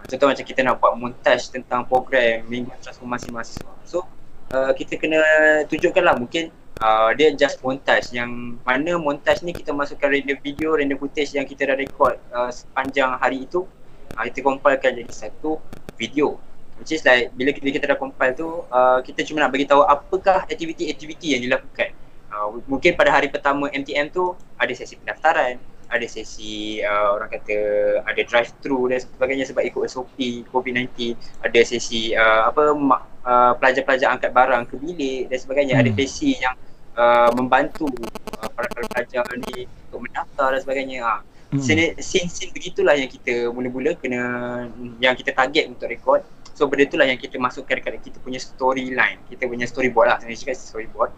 Uh, contoh macam kita nak buat montage tentang program minggu transformasi mahasiswa. So uh, kita kena tunjukkan lah mungkin uh, dia just montage. Yang mana montage ni kita masukkan render video, render footage yang kita dah record uh, sepanjang hari itu. Uh, kita compilekan jadi satu video. Which is like bila kita, kita dah compile tu uh, kita cuma nak bagi tahu apakah aktiviti-aktiviti yang dilakukan. Uh, mungkin pada hari pertama MTM tu ada sesi pendaftaran ada sesi uh, orang kata ada drive thru dan sebagainya sebab ikut SOP COVID-19 ada sesi uh, apa uh, pelajar-pelajar angkat barang ke bilik dan sebagainya. Hmm. ada sesi yang uh, membantu uh, para pelajar ni untuk mendaftar dan sebagainya. Ha. Hmm. Scene-scene begitulah yang kita mula-mula kena yang kita target untuk record. So benda itulah yang kita masukkan dekat kita punya storyline. Kita punya storyboard lah sebenarnya cakap storyboard.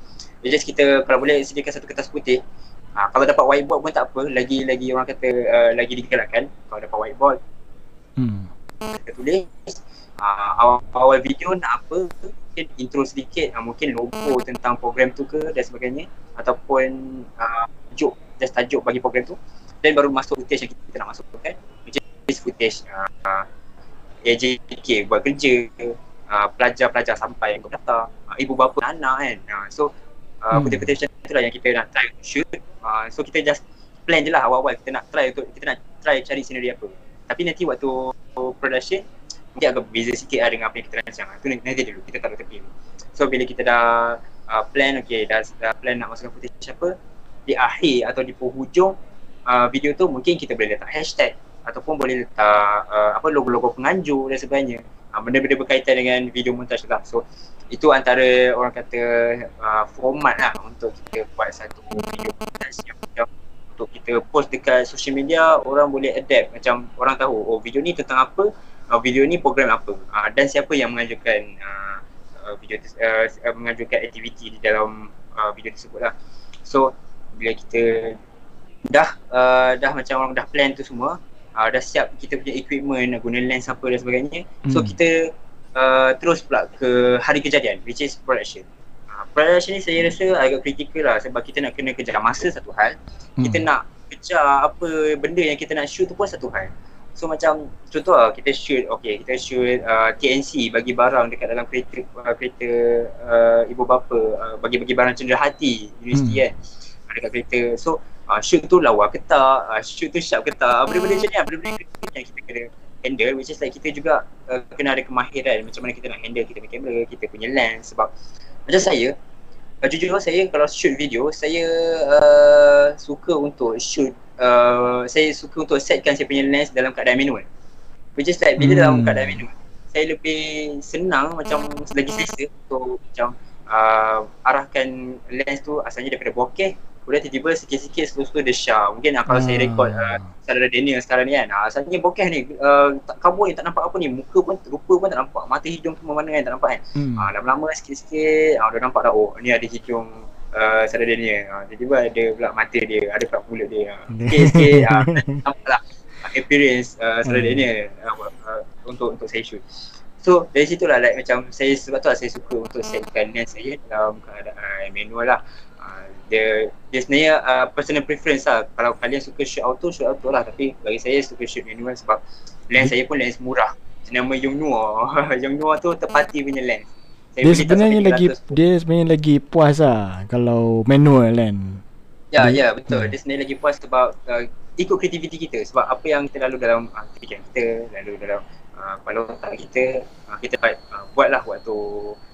Just kita kalau boleh sediakan satu kertas putih. Ha, kalau dapat whiteboard pun tak apa. Lagi-lagi orang kata uh, lagi digalakkan kalau dapat whiteboard. Hmm. Kita tulis uh, awal, awal video nak apa mungkin intro sedikit uh, mungkin logo tentang program tu ke dan sebagainya ataupun uh, tajuk just tajuk bagi program tu dan baru masuk footage yang kita nak masukkan which is footage uh, AJK buat kerja uh, pelajar-pelajar sampai yang data uh, ibu bapa anak kan? Uh, so uh, hmm. footage tu lah yang kita nak try shoot uh, so kita just plan je lah awal-awal kita nak try untuk kita nak try cari scenery apa. Tapi nanti waktu production mungkin agak berbeza sikit lah dengan apa yang kita rancang tu nanti dulu. Kita taruh tepi. So bila kita dah uh, plan okay dah, dah plan nak masukkan footage apa di akhir atau di penghujung uh, video tu mungkin kita boleh letak hashtag ataupun boleh letak uh, apa logo-logo penganjur dan sebagainya. Uh, benda-benda berkaitan dengan video montage lah. So itu antara orang kata uh, format lah untuk kita buat satu video montage yang macam untuk kita post dekat social media orang boleh adapt. Macam orang tahu oh video ni tentang apa uh, video ni program apa? Uh, dan siapa yang mengajukan uh, video uh, mengajukan aktiviti di dalam uh, video tersebut lah? So bila kita dah uh, dah macam orang dah plan tu semua uh, dah siap kita punya equipment guna lens apa dan sebagainya hmm. so kita uh, terus pula ke hari kejadian which is production. Uh, production ni saya rasa agak kritikal lah sebab kita nak kena kejar masa satu hal. Hmm. kita nak kejar apa benda yang kita nak shoot tu pun satu hal So macam contoh lah kita shoot okay kita shoot uh, TNC bagi barang dekat dalam kereta uh, kereta uh, ibu bapa uh, bagi-bagi barang cendera hati universiti hmm. kan? Uh, dekat kereta. So uh, shoot tu lawa ke tak? Uh, shoot tu sharp ke tak? Benda-benda macam ni lah benda-benda yang kita kena handle which is like kita juga uh, kena ada kemahiran. Macam mana kita nak handle kita punya kamera kita punya lens sebab macam saya uh, jujur saya kalau shoot video saya uh, suka untuk shoot uh, saya suka untuk setkan saya punya lens dalam keadaan manual which is like bila hmm. dalam keadaan manual saya lebih senang macam lagi selesa untuk macam uh, arahkan lens tu asalnya daripada bokeh Kemudian tiba-tiba sikit-sikit slow-slow dia syar Mungkin uh, kalau hmm. saya ah. record uh, saudara Daniel sekarang ni kan uh, Asalnya bokeh ni, uh, tak kabur ni tak nampak apa ni Muka pun, rupa pun tak nampak, mata hidung tu mana kan tak nampak kan hmm. uh, Lama-lama sikit-sikit, uh, dah nampak dah oh ni ada hidung uh, saudara Daniel uh, Tiba-tiba ada pula mata dia, ada pula mulut dia. Uh. Sikit-sikit, uh, nampak lah. Appearance uh, saudara hmm. Daniel uh, uh, untuk untuk saya shoot. So dari situ lah like macam saya sebab tu lah saya suka untuk setkan lens saya dalam keadaan manual lah. Uh, dia, dia sebenarnya uh, personal preference lah. Kalau kalian suka shoot auto, shoot auto lah. Tapi bagi saya suka shoot manual sebab lens saya pun lens murah. Nama Yongnuo Yongnuo tu tepati punya lens saya dia sebenarnya lagi dia sebenarnya lagi puas lah kalau manual kan. Ya dia, ya betul. Hmm. dia sebenarnya lagi puas sebab uh, ikut kreativiti kita. Sebab apa yang kita lalu dalam uh, fikiran kita lalu dalam kepala otak kita uh, kita uh, buatlah waktu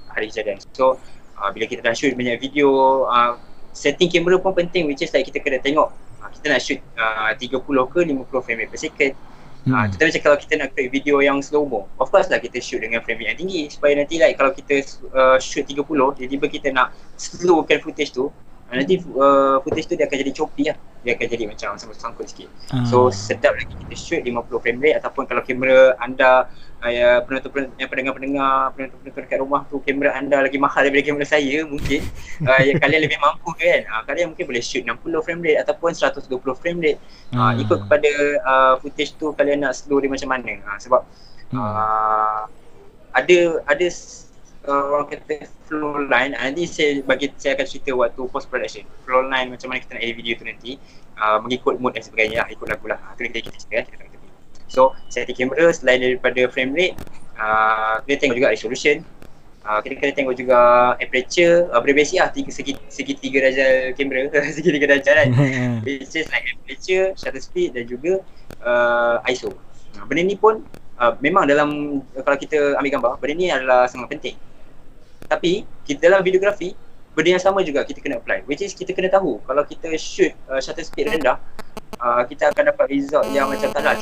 hari kejadian. So uh, bila kita dah shoot banyak video uh, setting kamera pun penting which is like kita kena tengok uh, kita nak shoot uh, 30 ke 50 frame per second Hmm. Uh, tetapi macam kalau kita nak create video yang slow mo Of course lah kita shoot dengan frame rate yang tinggi Supaya nanti like kalau kita uh, shoot 30 Tiba-tiba kita nak slowkan footage tu Nanti uh, footage tu dia akan jadi choppy lah. Dia akan jadi macam sangkut-sangkut sikit. Uh. So sedap lagi kita shoot 50 frame rate Ataupun kalau kamera anda uh, penonton-penonton yang pendengar-pendengar Penonton-penonton dekat rumah tu kamera anda lagi mahal daripada kamera saya mungkin. Uh, ya, Kalian lebih mampu kan? Uh, Kalian mungkin boleh shoot 60 frame rate Ataupun 120 frame rate. Uh, uh. Ikut kepada uh, footage tu kalian nak slow dia macam mana. Uh, Sebab uh, ada ada uh, orang kata flow line uh, nanti saya bagi saya akan cerita waktu post production. Flow line macam mana kita nak edit video tu nanti uh, mengikut mood dan sebagainya lah ikut lagu lah. Uh, tu kita, kita cerita kita tengok so setting kamera selain daripada frame rate uh, kita tengok juga resolution. Uh, kita kena tengok juga aperture. Uh, Benda basic lah tiga, segi, segi tiga darjah kamera Segi tiga darjah kan. Which is like aperture, shutter speed dan juga uh, ISO Benda ni pun uh, memang dalam Kalau kita ambil gambar Benda ni adalah sangat penting tapi kita dalam videografi benda yang sama juga kita kena apply. Which is kita kena tahu. Kalau kita shoot uh, shutter speed rendah uh, kita akan dapat result yang macam tak lah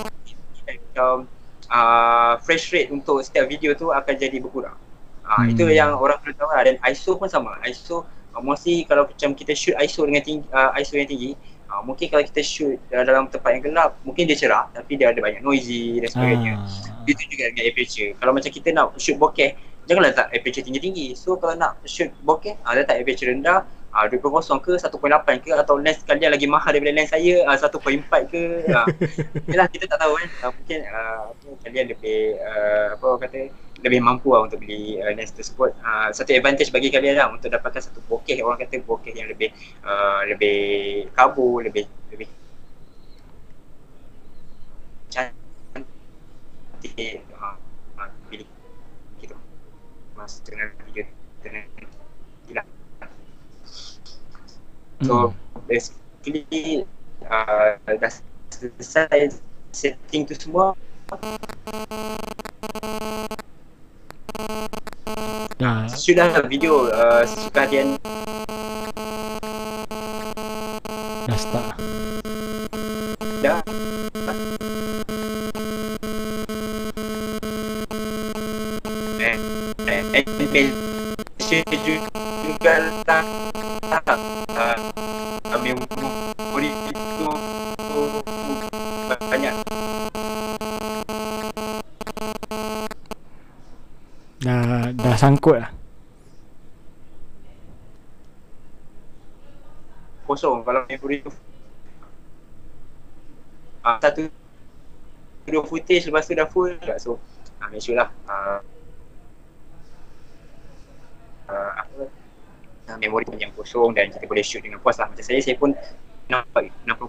macam uh, fresh rate untuk setiap video tu akan jadi berkurang. Uh, hmm. itu yang orang perlu tahu lah. Dan ISO pun sama. ISO uh, mostly kalau macam kita shoot ISO dengan tinggi, uh, ISO yang tinggi uh, mungkin kalau kita shoot uh, dalam tempat yang gelap mungkin dia cerah tapi dia ada banyak noisy dan sebagainya. Uh. itu juga dengan aperture kalau macam kita nak shoot bokeh janganlah letak aperture tinggi-tinggi. So kalau nak shoot bokeh, ah letak aperture rendah, ah 2.0 ke 1.8 ke atau lens kalian lagi mahal daripada lens saya ah 1.4 ke. Ah. Yalah kita tak tahu kan. Ah, mungkin apa kalian lebih ah, apa orang kata lebih mampu lah untuk beli uh, lens tersebut. Uh, satu advantage bagi kalian lah untuk dapatkan satu bokeh orang kata bokeh yang lebih uh, lebih kabur, lebih lebih cantik uh, mas dengan video dengan gila. So hmm. basically uh, dah selesai setting tu semua. Dah. Sudah video uh, sekalian. Malaysia juga tak ambil murid itu. Banyak. Dah dah sangkut lah. Kosong. Kalau memory tu uh, satu video footage lepas tu dah full. So uh, make sure lah. Uh, uh, apa? Memori yang kosong dan kita boleh shoot dengan puas lah. Macam saya saya pun nampak nampak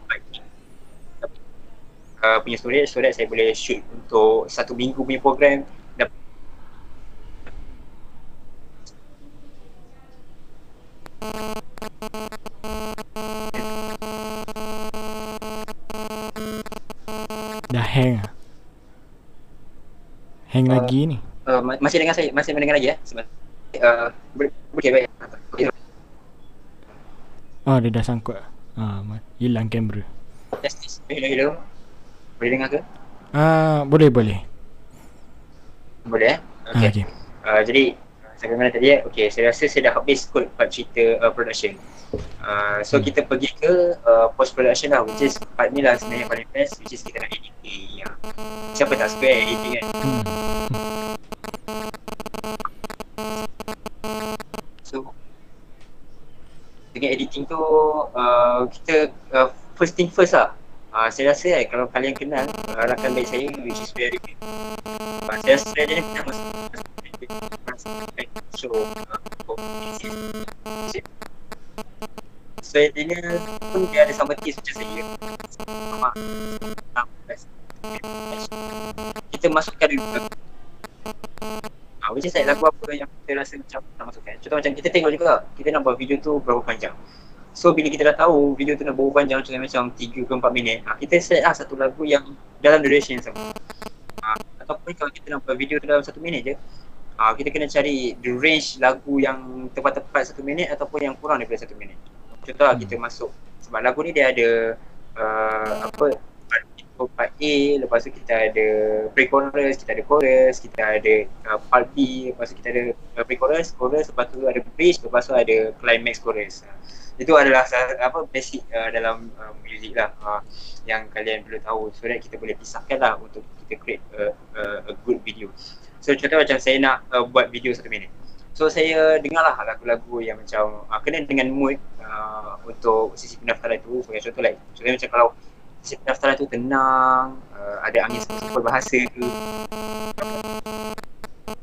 uh, punya storage so that saya boleh shoot untuk satu minggu punya program. Dah hang hang uh, lagi ni. uh, masih dengar saya masih mendengar lagi ya? Sebentar uh, boleh boleh baik. Oh, dia dah sangkut. Ah, hilang kamera. Testis. Hello, hello. Boleh dengar ke? Ah, boleh boleh. Boleh eh? Okey. Okay. Uh, jadi sampai mana tadi eh? Okay, saya rasa saya dah habis kot part cerita uh, production. Uh, so Hmm. kita pergi ke uh, post production lah which is part ni lah sebenarnya paling best which is kita nak editing. Ya. Siapa tak suka editing kan? Hmm. Dengan editing tu uh, kita uh, first thing first lah. Uh, saya rasa eh, kalau kalian kenal uh, rakan baik saya which is very uh, saya rasa dia pernah masuk so uh, so dia pun dia ada sama taste macam saya. Kita masukkan Ah, which is like lagu apa yang kita rasa macam nak masukkan Contoh macam kita tengok juga Kita nak buat video tu berapa panjang. So bila kita dah tahu video tu nak berapa panjang Contohnya macam 3 ke 4 minit ah, Kita set lah satu lagu yang dalam duration yang sama ah, Ataupun kalau kita nak buat video tu dalam 1 minit je ah, Kita kena cari the range lagu yang tepat-tepat 1 minit Ataupun yang kurang daripada 1 minit. Contoh Hmm. kita masuk Sebab lagu ni dia ada uh, Apa part intro part A, lepas tu kita ada pre-chorus, kita ada chorus, kita ada uh, part B, lepas tu kita ada uh, pre-chorus, chorus, lepas tu ada bridge, lepas tu ada climax chorus. Uh, itu adalah apa basic uh, dalam uh, music lah uh, yang kalian perlu tahu so that kita boleh pisahkan lah untuk kita create a, a, a good video. So contoh macam saya nak uh, buat video satu minit. So saya dengar lah lagu-lagu yang macam uh, kena dengan mood uh, untuk sisi pendaftaran tu sebagai contoh like contohnya macam kalau pendaftaran tu tenang, uh, ada angin sekolah bahasa ke.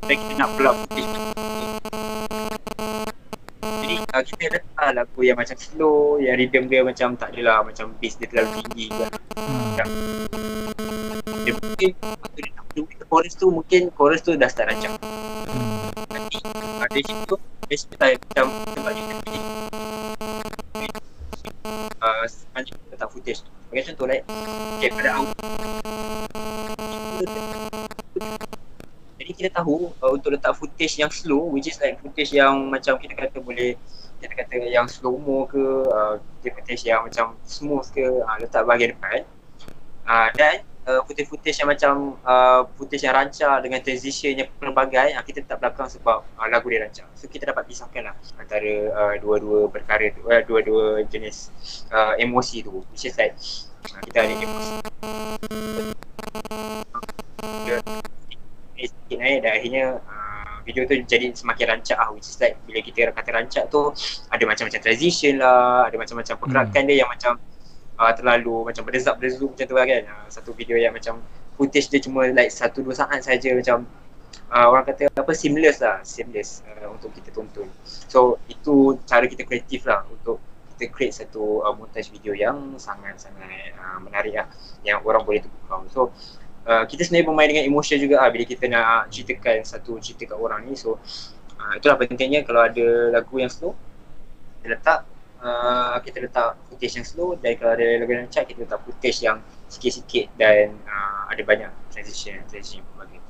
Dan kita nak footage jadi uh, kita letak lagu yang macam slow, yang rhythm dia macam tak adalah macam bass dia terlalu tinggi Hmm. dia mungkin dia nak chorus tu mungkin chorus tu dah start rancang uh, dari situ bass tu tak macam sebab dia uh, sepanjang kita letak footage tu Sebagai contoh like. Okay pada awal Jadi kita tahu uh, untuk letak footage yang slow which is like footage yang macam kita kata boleh kita kata yang slow mo ke uh, footage yang macam smooth ke uh, letak bahagian depan. Uh, dan uh, footage-footage yang macam uh, footage yang rancang dengan transition yang pelbagai uh, kita letak belakang sebab uh, lagu dia rancang so kita dapat pisahkan lah antara uh, dua-dua perkara uh, dua-dua jenis uh, emosi tu. Which is like uh, kita ada emosi. Sikit naik dan akhirnya uh, video tu jadi semakin rancak lah. Which is like bila kita kata rancak tu ada macam-macam transition lah ada macam-macam pergerakan dia yang macam uh, terlalu macam berdezap berdezup macam tu lah kan. Uh, satu video yang macam footage dia cuma like satu dua saat saja macam uh, orang kata apa seamless lah seamless uh, untuk kita tonton. So itu cara kita kreatif lah untuk kita create satu uh, montage video yang sangat-sangat uh, menarik lah yang orang boleh tukar so uh, kita sebenarnya bermain dengan emotion juga lah bila kita nak ceritakan satu cerita kat orang ni. So uh, itulah pentingnya kalau ada lagu yang slow kita letak uh, kita letak footage yang slow. Dan kalau ada lagu yang rancak kita letak footage yang sikit-sikit dan uh, ada banyak transition transition yang pelbagai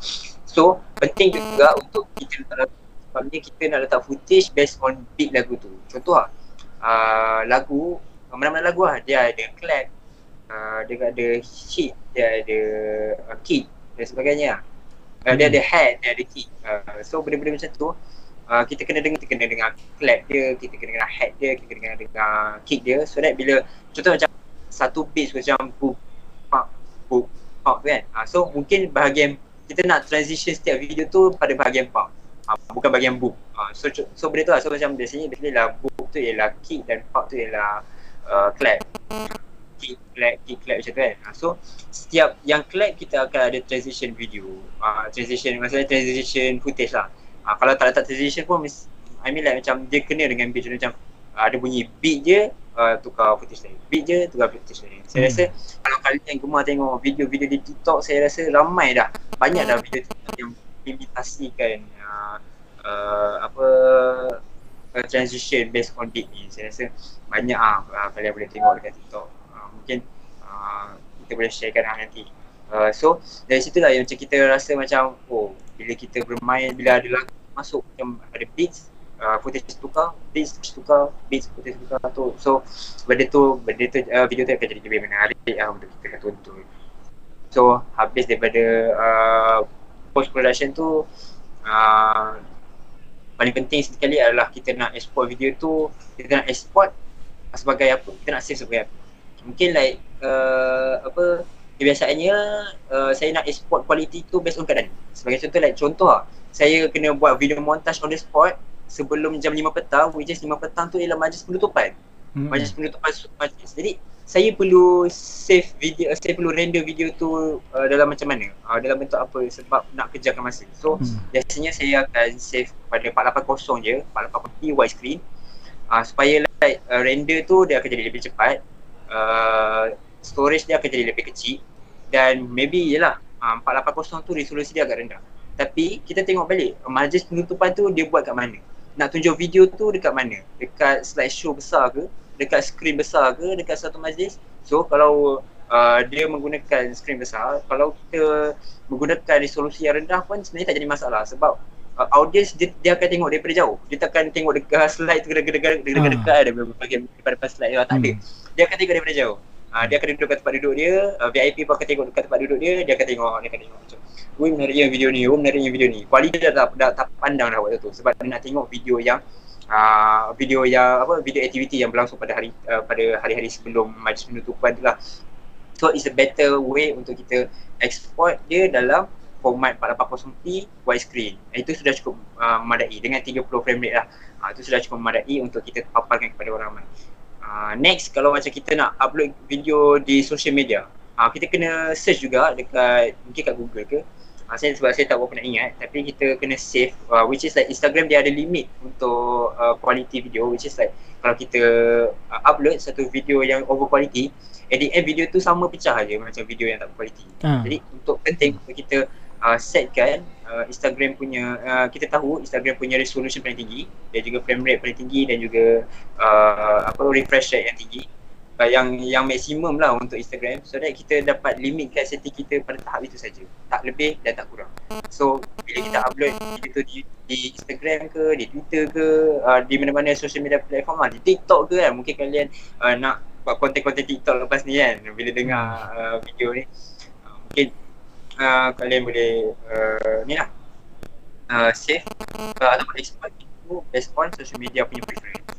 so penting juga untuk kita letak lagu sebabnya kita nak letak footage based on beat lagu tu. Contoh lah uh, lagu mana-mana lagu lah. Dia ada clap uh, dia ada hit dia ada uh, kick dan sebagainya uh, dia Hmm. ada head dia ada kick. Uh, so benda-benda macam tu uh, kita kena dengar kita kena dengar clap dia kita kena dengar head dia kita kena dengar kick dia. So that bila contoh macam satu beat macam pak boop pak tu kan? Uh, so mungkin bahagian kita nak transition setiap video tu pada bahagian pak uh, bukan bahagian boop uh, so so benda tu lah. So macam biasanya basically lah boop tu ialah kick dan pak tu ialah uh, clap. Kick clap kick clap macam tu kan? Uh, so setiap yang clap kita akan ada transition video. Uh, transition maksudnya transition footage lah uh, kalau tak letak transition pun mis- I mean like macam dia kena dengan beat Contoh macam uh, ada bunyi beat je uh, tukar footage lain. Beat je tukar footage lain. Saya Hmm. rasa kalau kalian gemar tengok video-video di TikTok saya rasa ramai dah. Banyak dah video TikTok yang imitasikan uh, uh, apa uh, transition based on beat ni. Saya rasa banyak ah uh, kalian boleh tengok dekat TikTok. Uh, mungkin uh, kita boleh sharekan lah nanti uh, so dari situ lah yang macam kita rasa macam oh bila kita bermain bila ada lagu masuk macam ada beats uh, footage tukar beats tukar beats footage tukar tu. So benda tu benda tu uh, video tu akan jadi lebih menarik lah untuk kita tonton. So habis daripada uh, post production tu uh, paling penting sekali adalah kita nak export video tu kita nak export sebagai apa kita nak save sebagai apa. Mungkin like uh, apa kebiasaannya uh, saya nak export quality tu based on keadaan. Sebagai contoh like contoh lah saya kena buat video montage on the spot sebelum jam 5 petang which is 5 petang tu ialah majlis penutupan. Hmm. majlis penutupan majlis. Jadi saya perlu save video uh, saya perlu render video tu uh, dalam macam mana? Uh, dalam bentuk apa sebab nak kejarkan masa. So hmm. biasanya saya akan save pada 480 je 480p widescreen uh, supaya like uh, render tu dia akan jadi lebih cepat. Uh, storage dia akan jadi lebih kecil dan maybe yelah uh, 480 tu resolusi dia agak rendah. Tapi kita tengok balik majlis penutupan tu dia buat kat mana? Nak tunjuk video tu dekat mana? Dekat slideshow besar ke? Dekat skrin besar ke? Dekat satu majlis? So kalau uh, dia menggunakan skrin besar kalau kita menggunakan resolusi yang rendah pun sebenarnya tak jadi masalah sebab uh, audience dia, dia akan tengok daripada jauh. Dia takkan tengok dekat slide tu dekat-dekat dekat-dekat ada bahagian daripada slide. Tu tak ada. Hmm. dia akan tengok daripada jauh Uh, dia akan duduk kat tempat duduk dia, uh, VIP pun akan tengok dekat tempat duduk dia, dia akan tengok, dia akan tengok macam Wih menariknya video ni, wih menariknya video ni Kualiti dah, dah, dah, tak pandang dah waktu tu sebab dia nak tengok video yang uh, video yang apa video aktiviti yang berlangsung pada hari uh, pada hari-hari sebelum majlis penutupan tu lah. So it's a better way untuk kita export dia dalam format 480p widescreen. Itu sudah cukup uh, memadai dengan 30 frame rate lah. Uh, itu sudah cukup memadai untuk kita paparkan kepada orang ramai. Uh, next kalau macam kita nak upload video di social media, uh, kita kena search juga dekat mungkin kat Google ke uh, saya sebab saya tak berapa nak ingat tapi kita kena save uh, which is like Instagram dia ada limit untuk uh, quality video which is like kalau kita uh, upload satu video yang over quality at the end video tu sama pecah aja macam video yang tak berkualiti uh. jadi untuk penting untuk kita uh, setkan uh, Instagram punya uh, kita tahu Instagram punya resolution paling tinggi dan juga frame rate paling tinggi dan juga uh, apa refresh rate yang tinggi. Uh, yang yang maksimum lah untuk Instagram. So that kita dapat limitkan setting kita pada tahap itu saja. Tak lebih dan tak kurang. So bila kita upload video tu di, di Instagram ke di Twitter ke uh, di mana-mana social media platform lah di TikTok ke kan mungkin kalian uh, nak buat konten-konten TikTok lepas ni kan bila dengar uh, video ni. Mungkin uh, kalian boleh uh, ni lah. Uh, save. Uh, ataupun export itu based on social media punya preference.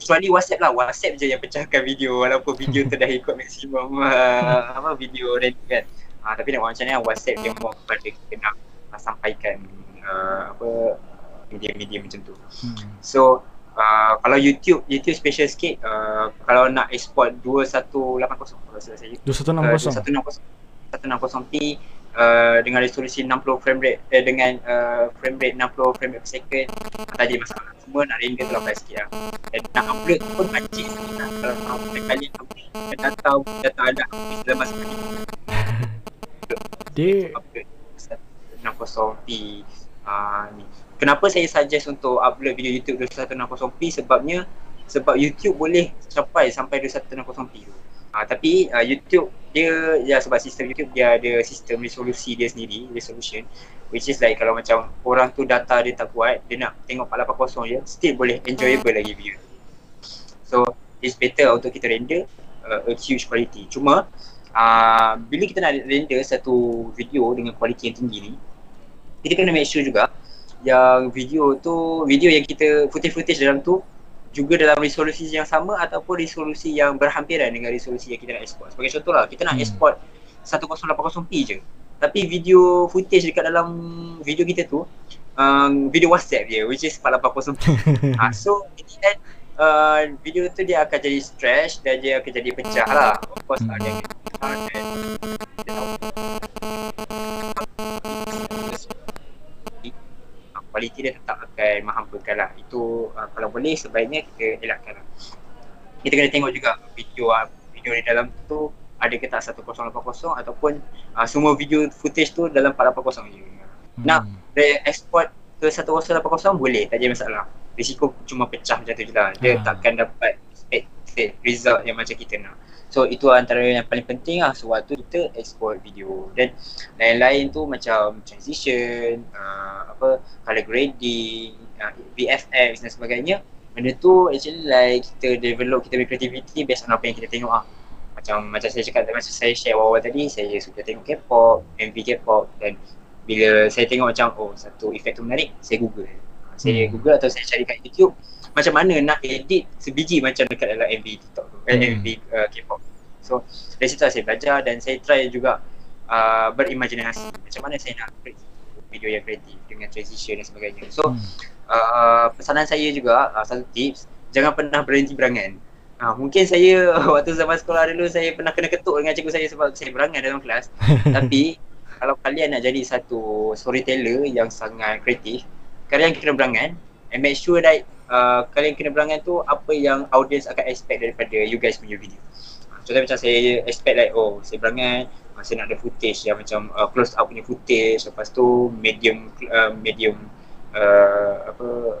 Kecuali WhatsApp lah. WhatsApp je yang pecahkan video walaupun video tu dah ikut maksimum. Uh, apa video ready kan. Uh, tapi nak macam ni lah, WhatsApp dia more kepada kita nak uh, sampaikan uh, apa media-media macam tu. Hmm. so uh, kalau YouTube YouTube special sikit uh, kalau nak export 2180 kalau saya 2160 uh, 160p uh, dengan resolusi 60 frame rate eh, dengan uh, frame rate 60 frame rate per second tak ada masalah. Semua nak render tu lambat sikit lah dan nak upload pun makcik sikit lah kalau nak upload kali upload dan tahu data ada dalam masa ni dia upload 60p uh, ni. Kenapa saya suggest untuk upload video YouTube 2160p sebabnya sebab YouTube boleh capai sampai 2160p tu Uh, tapi uh, YouTube dia ya sebab sistem YouTube dia ada sistem resolusi dia sendiri, resolution which is like kalau macam orang tu data dia tak kuat, dia nak tengok 480 je, still boleh enjoyable lagi video. So it's better untuk kita render uh, a huge quality. Cuma uh, bila kita nak render satu video dengan quality yang tinggi ni, kita kena make sure juga yang video tu, video yang kita footage-footage dalam tu juga dalam resolusi yang sama ataupun resolusi yang berhampiran dengan resolusi yang kita nak export. Sebagai contoh lah, kita nak hmm. export 1080p je. Tapi video footage dekat dalam video kita tu um, video WhatsApp je which is 480p. ha, so in the end uh, video tu dia akan jadi stretch dan dia akan jadi pecah lah. Of course lah dia akan kualiti dia tetap akan menghampakan lah. Itu uh, kalau boleh sebaiknya kita elakkan lah. Kita kena tengok juga video uh, video di dalam tu ada ke tak 1080 ataupun uh, semua video footage tu dalam 480 je. Hmm. nak export ke 1080 boleh tak ada masalah. Risiko cuma pecah macam tu je lah. Dia hmm. takkan dapat expected result yang macam kita nak So itu antara yang paling penting lah sewaktu kita export video dan lain-lain tu macam transition, uh, apa color grading, uh, VFX dan sebagainya benda tu actually like kita develop kita punya creativity based on apa yang kita tengok ah. Macam macam saya cakap macam saya share awal-awal tadi saya suka tengok K-pop, MV K-pop dan bila saya tengok macam oh satu efek tu menarik saya google Saya Hmm. Google atau saya cari kat YouTube macam mana nak edit sebiji macam dekat dalam MV TikTok tu, eh, Hmm. MV uh, K-pop. So dari situ saya belajar dan saya try juga uh, berimajinasi macam mana saya nak create video yang kreatif dengan transition dan sebagainya. So Hmm. uh, pesanan saya juga uh, satu tips jangan pernah berhenti berangan. Uh, mungkin saya waktu zaman sekolah dulu saya pernah kena ketuk dengan cikgu saya sebab saya berangan dalam kelas. Tapi kalau kalian nak jadi satu storyteller yang sangat kreatif, kalian kena berangan and make sure that uh, kalian kena berangan tu apa yang audience akan expect daripada you guys punya video. Uh, contoh macam saya expect like oh saya berangan saya nak ada footage yang macam uh, close up punya footage lepas tu medium uh, medium uh, apa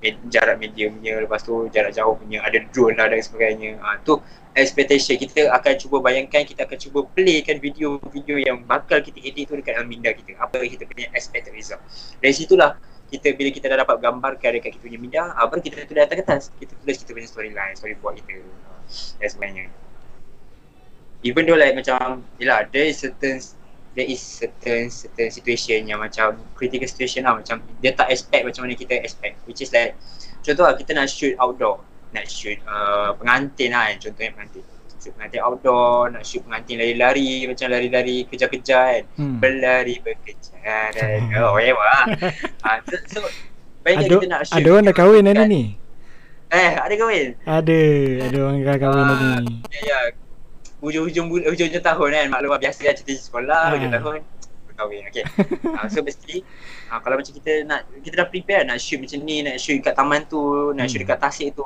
med- jarak mediumnya lepas tu jarak jauh punya ada drone lah dan sebagainya. Uh, tu expectation. Kita akan cuba bayangkan kita akan cuba playkan video-video yang bakal kita edit tu dekat dalam minda kita. Apa kita punya expected result. Dari situlah kita bila kita dah dapat gambarkan dekat kita punya minda uh, baru kita tulis atas. Kertas kita tulis kita punya storyline storyboard kita. Uh, dan sebagainya even though like macam yelah there is certain there is certain certain situation yang macam critical situation lah. Macam dia tak expect macam mana kita expect. Which is like contoh lah kita nak shoot outdoor. Nak shoot uh, pengantin lah kan contohnya pengantin shoot pengantin outdoor nak shoot pengantin lari-lari macam lari-lari kejar-kejar kan Hmm. berlari berkejar oh whatever lah uh, so, so Ada kita nak shoot ada orang dah kahwin hari ni. eh ada kahwin Ada, ada orang dah kahwin hari ni. Ya, ya. Hujung-hujung hujung-hujung tahun kan maklum lah biasa kan cerita sekolah Ah. hujung tahun berkahwin. Okey. uh, so mesti uh, kalau macam kita nak kita dah prepare nak shoot macam ni, nak shoot kat taman tu, nak shoot Hmm. dekat tasik tu.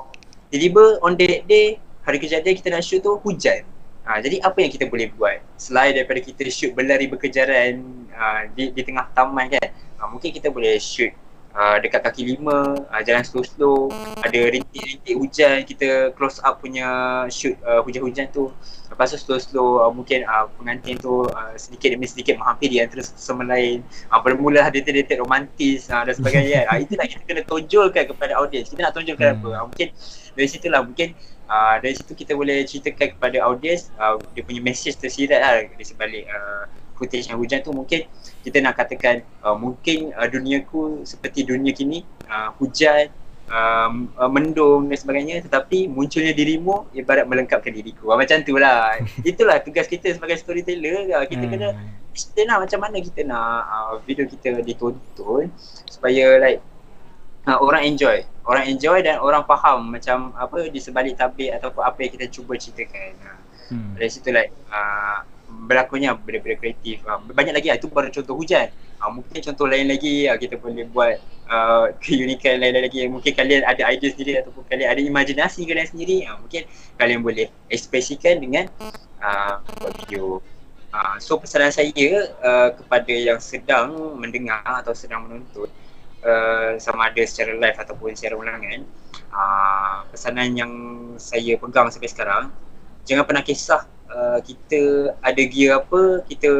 Tiba-tiba on that day hari kejadian kita nak shoot tu hujan. Uh, jadi apa yang kita boleh buat? Selain daripada kita shoot berlari berkejaran uh, di, di tengah taman kan uh, mungkin kita boleh shoot uh, dekat kaki lima uh, jalan slow-slow ada rintik-rintik hujan kita close up punya shoot uh, hujan-hujan tu. Lepas tu slow-slow uh, mungkin uh, pengantin tu uh, sedikit demi sedikit menghampiri antara satu sama lain. Uh, bermula detik-detik romantis uh, dan sebagainya uh, itulah kita kena tonjolkan kepada audience. Kita nak tonjolkan Hmm. apa? Uh, mungkin dari situlah mungkin uh, dari situ kita boleh ceritakan kepada audience uh, dia punya message tersirat lah di sebalik uh, footage yang hujan tu. Mungkin kita nak katakan uh, mungkin uh, duniaku seperti dunia kini uh, hujan um, uh, mendung dan sebagainya tetapi munculnya dirimu ibarat melengkapkan diriku uh, macam tu lah. Itulah tugas kita sebagai storyteller uh, kita Hmm. kena explain lah macam mana kita nak uh, video kita ditonton supaya like uh, orang enjoy. Orang enjoy dan orang faham macam apa di sebalik tablik ataupun apa yang kita cuba ceritakan. Uh, Hmm. dari situ like uh, berlakunya benda-benda kreatif. Uh, banyak lagi itu baru contoh hujan. Uh, mungkin contoh lain lagi uh, kita boleh buat uh, keunikan lain-lain lagi. Mungkin kalian ada idea sendiri ataupun kalian ada imajinasi kalian sendiri. Uh, mungkin kalian boleh ekspresikan dengan uh, video. Uh, so pesanan saya uh, kepada yang sedang mendengar atau sedang menonton uh, sama ada secara live ataupun secara ulangan uh, pesanan yang saya pegang sampai sekarang jangan pernah kisah uh, kita ada gear apa, kita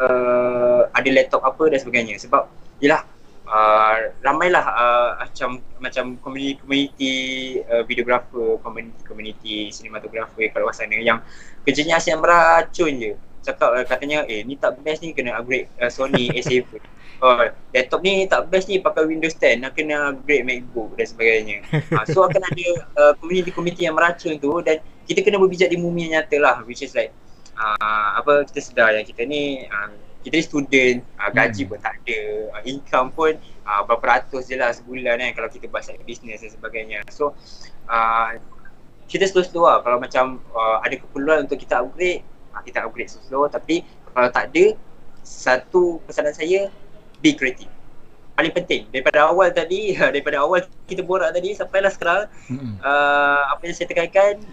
uh, ada laptop apa dan sebagainya. Sebab yelah uh, ramailah uh, macam macam community community uh, videographer, community community cinematographer kat luar sana yang kerjanya asyik meracun je. Cakap uh, katanya eh ni tak best ni kena upgrade uh, Sony A7 Oh, laptop ni tak best ni pakai Windows 10 nak kena upgrade MacBook dan sebagainya. uh, so akan ada uh, community-community yang meracun tu dan kita kena berbijak di bumi yang nyata lah which is like uh, apa kita sedar yang kita ni uh, kita ni student, uh, gaji Hmm. pun tak ada, uh, income pun uh, berapa ratus je lah sebulan kan kalau kita buat side business dan sebagainya. So uh, kita slow-slow lah kalau macam uh, ada keperluan untuk kita upgrade, uh, kita upgrade slow-slow tapi kalau tak ada satu pesanan saya be creative. Paling penting daripada awal tadi, daripada awal kita borak tadi sampailah sekarang Hmm. uh, apa yang saya tekankan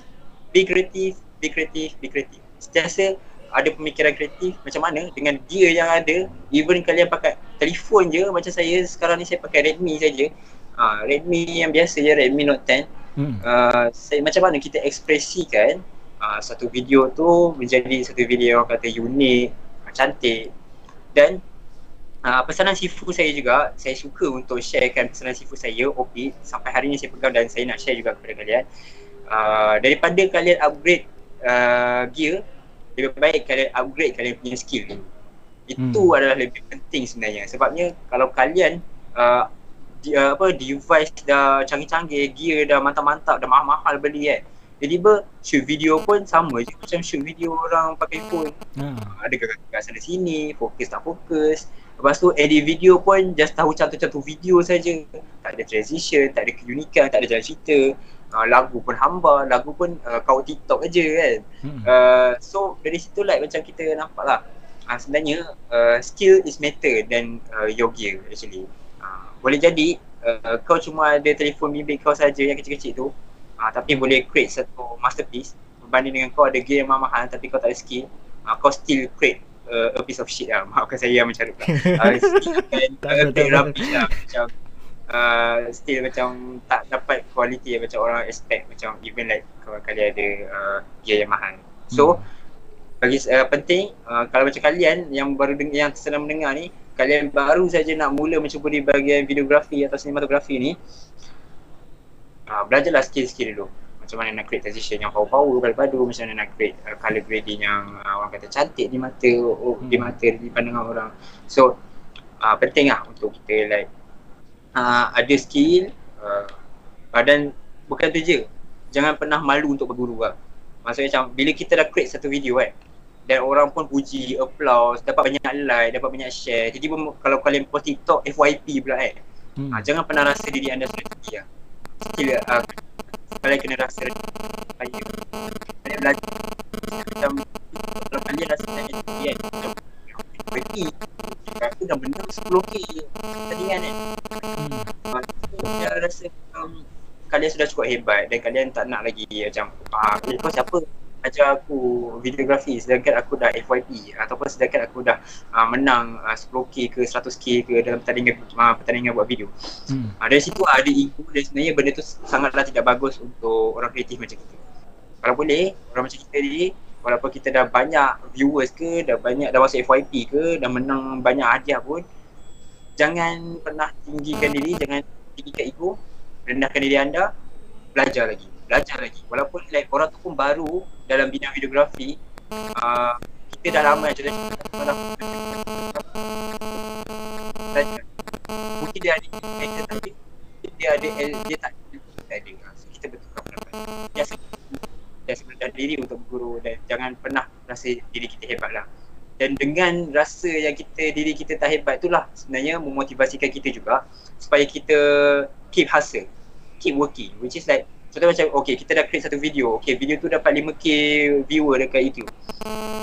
be creative, be creative, be creative. Sentiasa ada pemikiran kreatif macam mana dengan gear yang ada even kalian pakai telefon je macam saya sekarang ni saya pakai Redmi saja uh, Redmi yang biasa je Redmi Note 10 Hmm. uh, saya, macam mana kita ekspresikan uh, satu video tu menjadi satu video orang kata unik, cantik dan uh, pesanan sifu saya juga saya suka untuk sharekan pesanan sifu saya OP sampai hari ni saya pegang dan saya nak share juga kepada kalian uh, daripada kalian upgrade uh, gear lebih baik kalian upgrade kalian punya skill itu Hmm. adalah lebih penting sebenarnya sebabnya kalau kalian uh, di, uh, apa device dah canggih-canggih, gear dah mantap-mantap, dah mahal-mahal beli kan. Jadi ber shoot video pun sama je macam shoot video orang pakai phone. Uh, ada kat sana sini, fokus tak fokus. Lepas tu edit video pun just tahu cantu-cantu video saja. Tak ada transition, tak ada keunikan, tak ada jalan cerita. Uh, lagu pun hamba, lagu pun uh, kau TikTok aja kan. Hmm. Uh, so dari situ like macam kita nampak lah uh, sebenarnya uh, skill is matter than uh, your gear actually. Uh, boleh jadi uh, kau cuma ada telefon bimbit kau saja yang kecil-kecil tu uh, tapi boleh create satu masterpiece berbanding dengan kau ada gear yang mahal tapi kau tak ada skill uh, kau still create uh, a piece of shit lah. Maafkan saya yang macam tu uh, kan Tak rubbish lah. Macam uh, still macam tak dapat quality yang macam orang expect. Macam even like kalau kalian ada uh, gear yang mahal so Hmm. bagi uh, penting uh, kalau macam kalian yang baru deng- yang sedang mendengar ni kalian baru saja nak mula mencuba di bahagian videografi atau sinematografi ni uh, belajarlah skill-skill dulu macam mana nak create transition yang power-power padu-padu macam mana nak create uh, color grading yang uh, orang kata cantik di mata oh, di Hmm. mata di pandangan orang so uh, penting lah untuk kita like uh, ada skill uh, dan bukan tu je jangan pernah malu untuk berguru lah maksudnya macam bila kita dah create satu video kan dan orang pun puji, applause, dapat banyak like, dapat banyak share. Jadi pun kalau kalian post TikTok FYP pula kan. Hmm. Ha, jangan pernah rasa diri anda tinggi lah. Skill uh, kalian kena rasa saya. Kalian belajar macam kalau kalian rasa kalian tinggi kan. Macam FYP. Aku dah menang 10k tadi kan kan. Hmm. Saya rasa um, kalian sudah cukup hebat dan kalian tak nak lagi macam ah eh, kau siapa ajar aku videografi sedangkan aku dah FYP ataupun sedangkan aku dah uh, menang uh, 10k ke 100k ke dalam pertandingan uh, pertandingan buat video. Hmm. Uh, dari situ ada ego dan sebenarnya benda tu sangatlah tidak bagus untuk orang kreatif macam kita. Kalau boleh orang macam kita ni walaupun kita dah banyak viewers ke dah banyak dah masuk FYP ke dah menang banyak hadiah pun jangan pernah tinggikan diri jangan tinggikan ego rendahkan diri anda belajar lagi belajar lagi. Walaupun like orang tu pun baru dalam bidang videografi uh, kita dah lama macam dah mungkin dia ada ilmu tapi dia ada dia tak kita Ah, so kita bertukar pendapat. Biasa biasa rendah diri untuk berguru dan jangan pernah rasa diri kita hebat lah. Dan dengan rasa yang kita diri kita tak hebat itulah sebenarnya memotivasikan kita juga supaya kita keep hustle keep working which is like contoh macam okay kita dah create satu video. Okay video tu dapat 5k viewer dekat YouTube.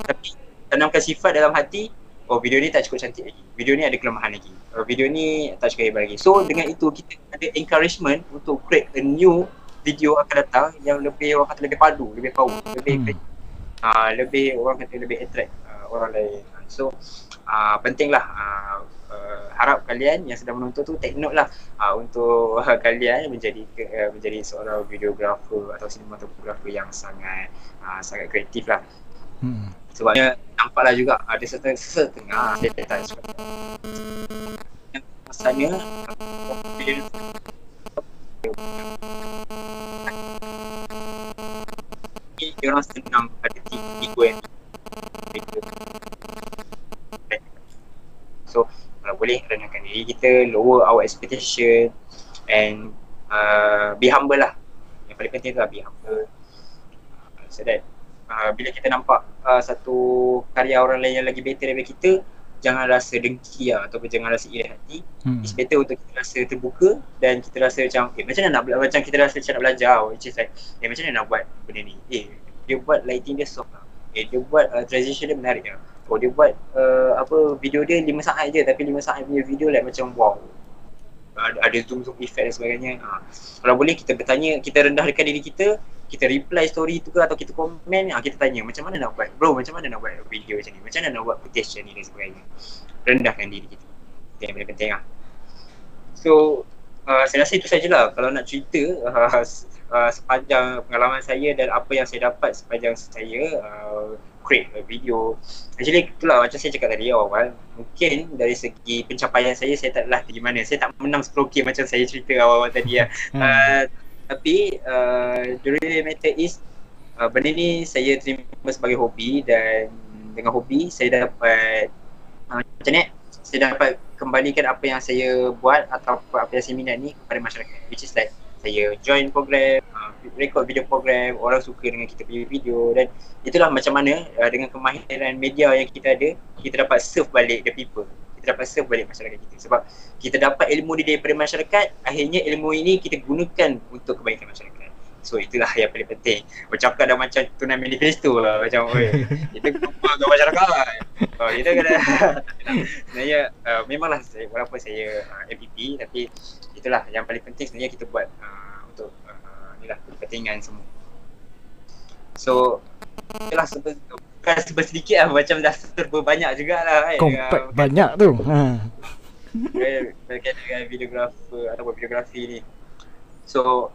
Tapi tanamkan sifat dalam hati oh video ni tak cukup cantik lagi. Video ni ada kelemahan lagi. Oh, video ni tak cukup hebat lagi. So dengan itu kita ada encouragement untuk create a new video akan datang yang lebih orang kata lebih padu lebih power lebih Hmm. hmm. uh, lebih orang kata lebih attract uh, orang lain. So uh, pentinglah uh, uh, harap kalian yang sedang menonton tu take note lah uh, untuk uh, kalian menjadi uh, menjadi seorang videographer atau sinematografer yang sangat uh, sangat kreatif lah. Hmm. sebabnya nampaklah juga ada setengah setengah sebab yang dia orang senang ada yang mereka so kalau boleh rendahkan diri kita lower our expectation and uh, be humble lah. Yang paling penting tu lah be humble. Uh, so that uh, bila kita nampak uh, satu karya orang lain yang lagi better daripada kita jangan rasa dengki lah ataupun jangan rasa iri hati. Hmm. it's better untuk kita rasa terbuka dan kita rasa macam eh macam mana nak macam kita rasa macam nak belajar which is like eh macam mana nak buat benda ni? Eh dia buat lighting dia soft lah eh dia buat uh, transition dia menarik lah oh dia buat uh, apa video dia 5 saat je tapi 5 saat punya video like macam wow. Ada, ada zoom zoom effect dan sebagainya. Ha. kalau boleh kita bertanya kita rendahkan diri kita kita reply story tu ke atau kita komen ha, kita tanya macam mana nak buat? Bro macam mana nak buat video macam ni? Macam mana nak buat footage macam ni dan sebagainya? Rendahkan diri kita. Itu yang penting lah so uh, saya rasa itu sajalah. Kalau nak cerita uh, uh, sepanjang pengalaman saya dan apa yang saya dapat sepanjang saya uh, create a video. Actually itulah macam saya cakap tadi awal mungkin dari segi pencapaian saya saya taklah pergi mana. Saya tak menang 10k macam saya cerita awal-awal tadi lah Hmm. uh, tapi uh, the real matter is uh, benda ni saya terima sebagai hobi dan dengan hobi saya dapat uh, macam ni saya dapat kembalikan apa yang saya buat atau apa yang saya minat ni kepada masyarakat which is like saya join program, uh, record video program, orang suka dengan kita punya video dan itulah macam mana uh, dengan kemahiran media yang kita ada, kita dapat serve balik the people. Kita dapat serve balik masyarakat kita sebab kita dapat ilmu ni daripada masyarakat, akhirnya ilmu ini kita gunakan untuk kebaikan masyarakat. So itulah yang paling penting. Bercakap dah macam tunai manifesto lah macam oi. Kita kumpul dengan masyarakat. Oh, kita kena sebenarnya uh, memanglah saya walaupun saya uh, MPP tapi itulah yang paling penting sebenarnya kita buat uh, untuk uh, inilah kepentingan semua. So itulah bukan sebab sedikit lah macam dah serba banyak jugalah kan. Kompak uh, banyak tu. Ha. Berkaitan dengan videografer ataupun videografi ni. So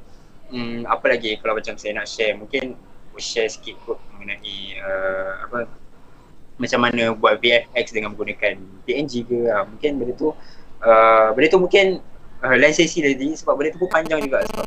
hmm, apa lagi kalau macam saya nak share mungkin share sikit kot mengenai uh, apa macam mana buat VFX dengan menggunakan PNG ke uh, mungkin benda tu uh, benda tu mungkin uh, lain sesi tadi sebab benda tu pun panjang juga sebab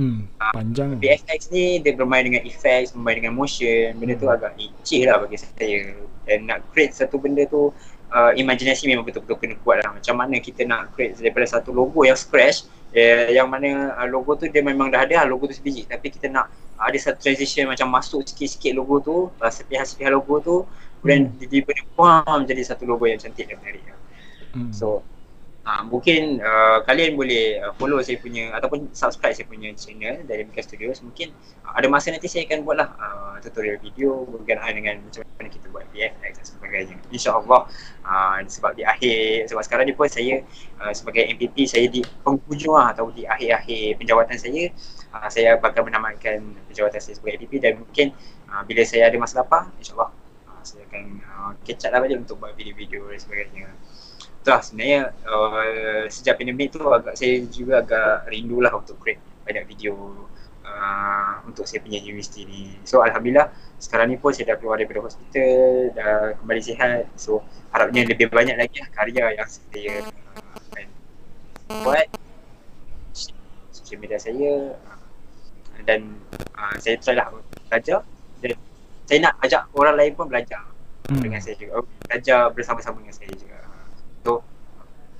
hmm, panjang. Uh, VFX ni dia bermain dengan effects bermain dengan motion. Benda tu agak licin lah bagi saya. Dan nak create satu benda tu uh, imajinasi memang betul-betul kena kuat lah. Macam mana kita nak create daripada satu logo yang scratch eh, yang mana uh, logo tu dia memang dah ada lah logo tu sebiji. Tapi kita nak uh, ada satu transition macam masuk sikit-sikit logo tu uh, sepihak-sepihak logo tu kemudian hmm. tiba-tiba dia jadi satu logo yang cantik dan menarik hmm. so uh, mungkin uh, kalian boleh uh, follow saya punya ataupun subscribe saya punya channel dari Mika Studios mungkin uh, ada masa nanti saya akan buat lah uh, tutorial video berkenaan dengan macam mana kita buat VFX dan sebagainya. insyaAllah uh, sebab di akhir sebab sekarang ni pun saya uh, sebagai MPP saya di penghujung lah, atau di akhir-akhir penjawatan saya uh, saya bakal menamatkan penjawatan saya sebagai MPP dan mungkin uh, bila saya ada masa lapang insyaAllah uh, saya akan uh, catch up lah balik untuk buat video-video dan sebagainya itulah sebenarnya uh, sejak pandemik tu agak saya juga agak rindu lah untuk create banyak video uh, untuk saya punya universiti ni. So Alhamdulillah sekarang ni pun saya dah keluar daripada hospital dah kembali sihat. So harapnya lebih banyak lagi lah karya yang saya akan uh, buat. Social media saya uh, dan uh, saya try lah belajar. Dan saya nak ajak orang lain pun belajar hmm. dengan saya juga. Belajar bersama-sama dengan saya juga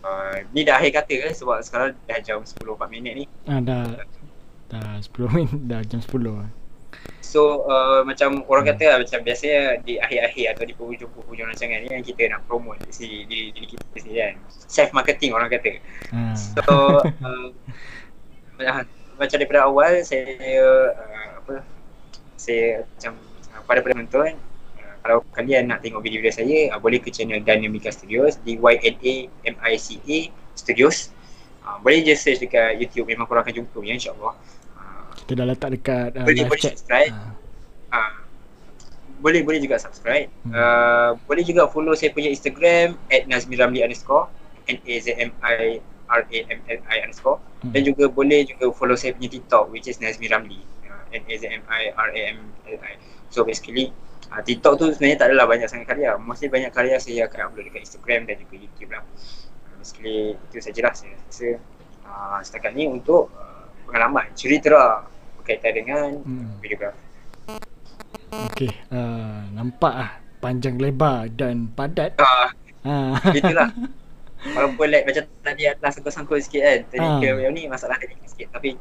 uh, Ni dah akhir kata ke sebab sekarang dah jam 10.4 minit ni. Ah, Dah. Dah 10 minit dah jam 10 So uh, macam orang kata lah macam biasanya di akhir-akhir atau di penghujung-penghujung rancangan ni yang kita nak promote si diri, diri kita sendiri kan. Self marketing orang kata. Hmm. So uh, macam daripada awal saya uh, apa saya macam pada penonton kalau kalian nak tengok video-video saya uh, boleh ke channel Dynamica Studios D Y N A M I C A Studios. Uh, boleh je search dekat YouTube memang korang akan jumpa ya insyaallah. Uh, kita dah letak dekat uh, boleh, boleh subscribe. Uh. Uh, boleh boleh juga subscribe. Hmm. uh, boleh juga follow saya punya Instagram nazmiramli underscore N A Z M I R A M L I underscore. Hmm. dan juga boleh juga follow saya punya TikTok which is nazmiramli uh, N A Z M I R A M L I. So basically uh, TikTok tu sebenarnya tak adalah banyak sangat karya Mostly banyak karya saya akan upload dekat Instagram dan juga YouTube lah uh, Basically itu sajalah saya rasa uh, Setakat ni untuk uh, pengalaman cerita lah berkaitan dengan hmm. videografi Okay, uh, nampak lah panjang lebar dan padat uh, uh. Itulah Walaupun like macam tadi adalah sangkut-sangkut sikit kan Tadi uh. ke yang ni masalah tadi sikit Tapi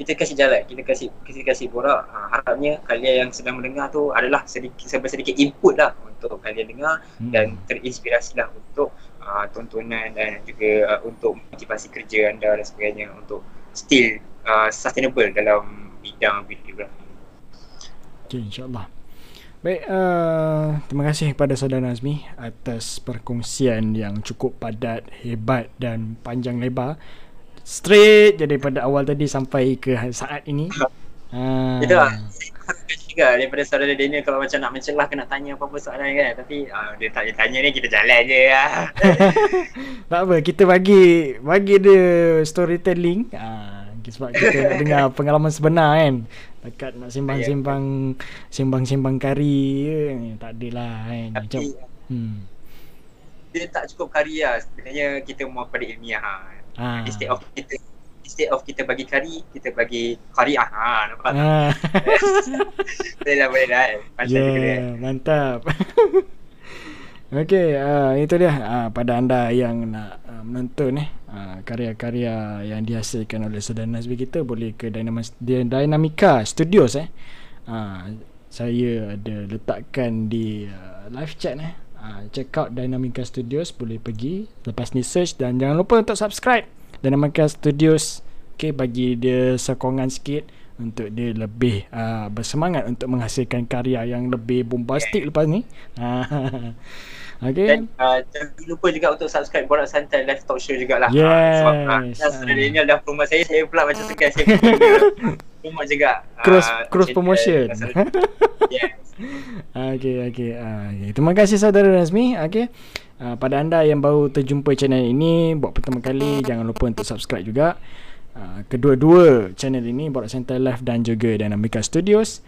kita kasih jalan, kita kasih kita kasih borak. Ha, harapnya kalian yang sedang mendengar tu adalah sedikit sedikit input lah untuk kalian dengar hmm. dan terinspirasi lah untuk uh, tontonan dan juga uh, untuk motivasi kerja anda dan sebagainya untuk still uh, sustainable dalam bidang videografi. Okay, insyaAllah. Baik, uh, terima kasih kepada saudara Nazmi atas perkongsian yang cukup padat, hebat dan panjang lebar straight je daripada awal tadi sampai ke saat ini. Ha. Itu lah. juga daripada saudara Daniel kalau macam nak mencelah kena tanya apa-apa soalan kan. Tapi uh, dia tak dia tanya ni kita jalan je lah. tak apa, kita bagi bagi dia storytelling. Uh, sebab kita nak dengar pengalaman sebenar kan. Dekat nak simbang-simbang simbang-simbang kari je. Tak adalah kan. Tapi, macam, hmm. Dia tak cukup kari lah. Sebenarnya kita mau pada ilmiah lah. Ha. Instead of kita instead of kita bagi kari, kita bagi kariah. Ha, nampak tak? Ha. boleh lah, boleh lah. Mantap yeah, mantap. Okey, uh, itu dia uh, pada anda yang nak uh, menonton eh uh, karya-karya yang dihasilkan oleh saudara Nazmi kita boleh ke Dynamic Dynamica Studios eh. Uh, saya ada letakkan di uh, live chat eh. Uh, check out Dynamica Studios boleh pergi lepas ni search dan jangan lupa untuk subscribe Dynamica Studios. Okey, bagi dia sokongan sikit untuk dia lebih uh, bersemangat untuk menghasilkan karya yang lebih bombastik lepas ni. Okay. Dan uh, jangan lupa juga untuk subscribe Borak Santai Live Talk Show jugalah. Yes. Uh, sebab uh, uh. Daniel dah promote saya, saya pula macam segan saya promote juga. Cross, uh, cross promotion. yes. Okay, okay. Uh, okay. Terima kasih saudara Razmi. Okay. Uh, pada anda yang baru terjumpa channel ini buat pertama kali jangan lupa untuk subscribe juga. Uh, kedua-dua channel ini Borak Santai Live dan juga Dynamica Studios.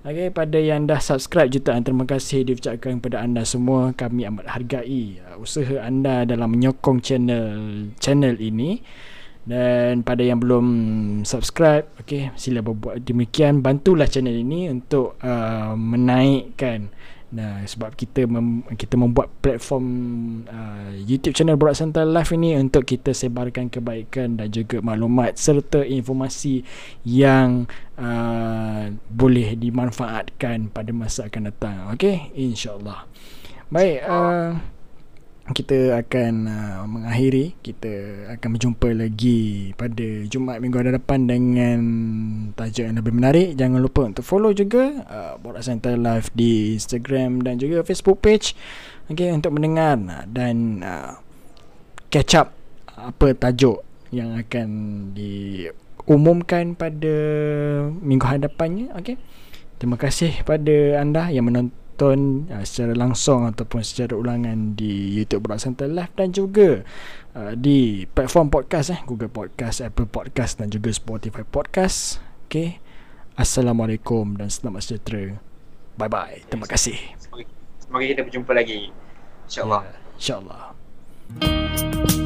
Okay, pada yang dah subscribe jutaan terima kasih diucapkan kepada anda semua. Kami amat hargai uh, usaha anda dalam menyokong channel channel ini. Dan pada yang belum subscribe, okay, sila berbuat demikian. Bantulah channel ini untuk uh, menaikkan Nah, sebab kita mem, kita membuat platform uh, YouTube channel Borak Santai Live ini untuk kita sebarkan kebaikan dan juga maklumat serta informasi yang uh, boleh dimanfaatkan pada masa akan datang. Okey, insya-Allah. Baik, uh, kita akan uh, mengakhiri. Kita akan berjumpa lagi pada Jumaat minggu hadapan dengan tajuk yang lebih menarik. Jangan lupa untuk follow juga uh, Borak Center Live di Instagram dan juga Facebook page. Okay, untuk mendengar uh, dan uh, catch up apa tajuk yang akan diumumkan pada minggu hadapannya. Okay. terima kasih pada anda yang menonton tonton uh, secara langsung ataupun secara ulangan di YouTube Borak Center Live dan juga uh, di platform podcast eh Google Podcast, Apple Podcast dan juga Spotify Podcast. Okay. Assalamualaikum dan selamat sejahtera. Bye bye. Terima kasih. Semoga kita berjumpa lagi. Insyaallah. Yeah, Insyaallah.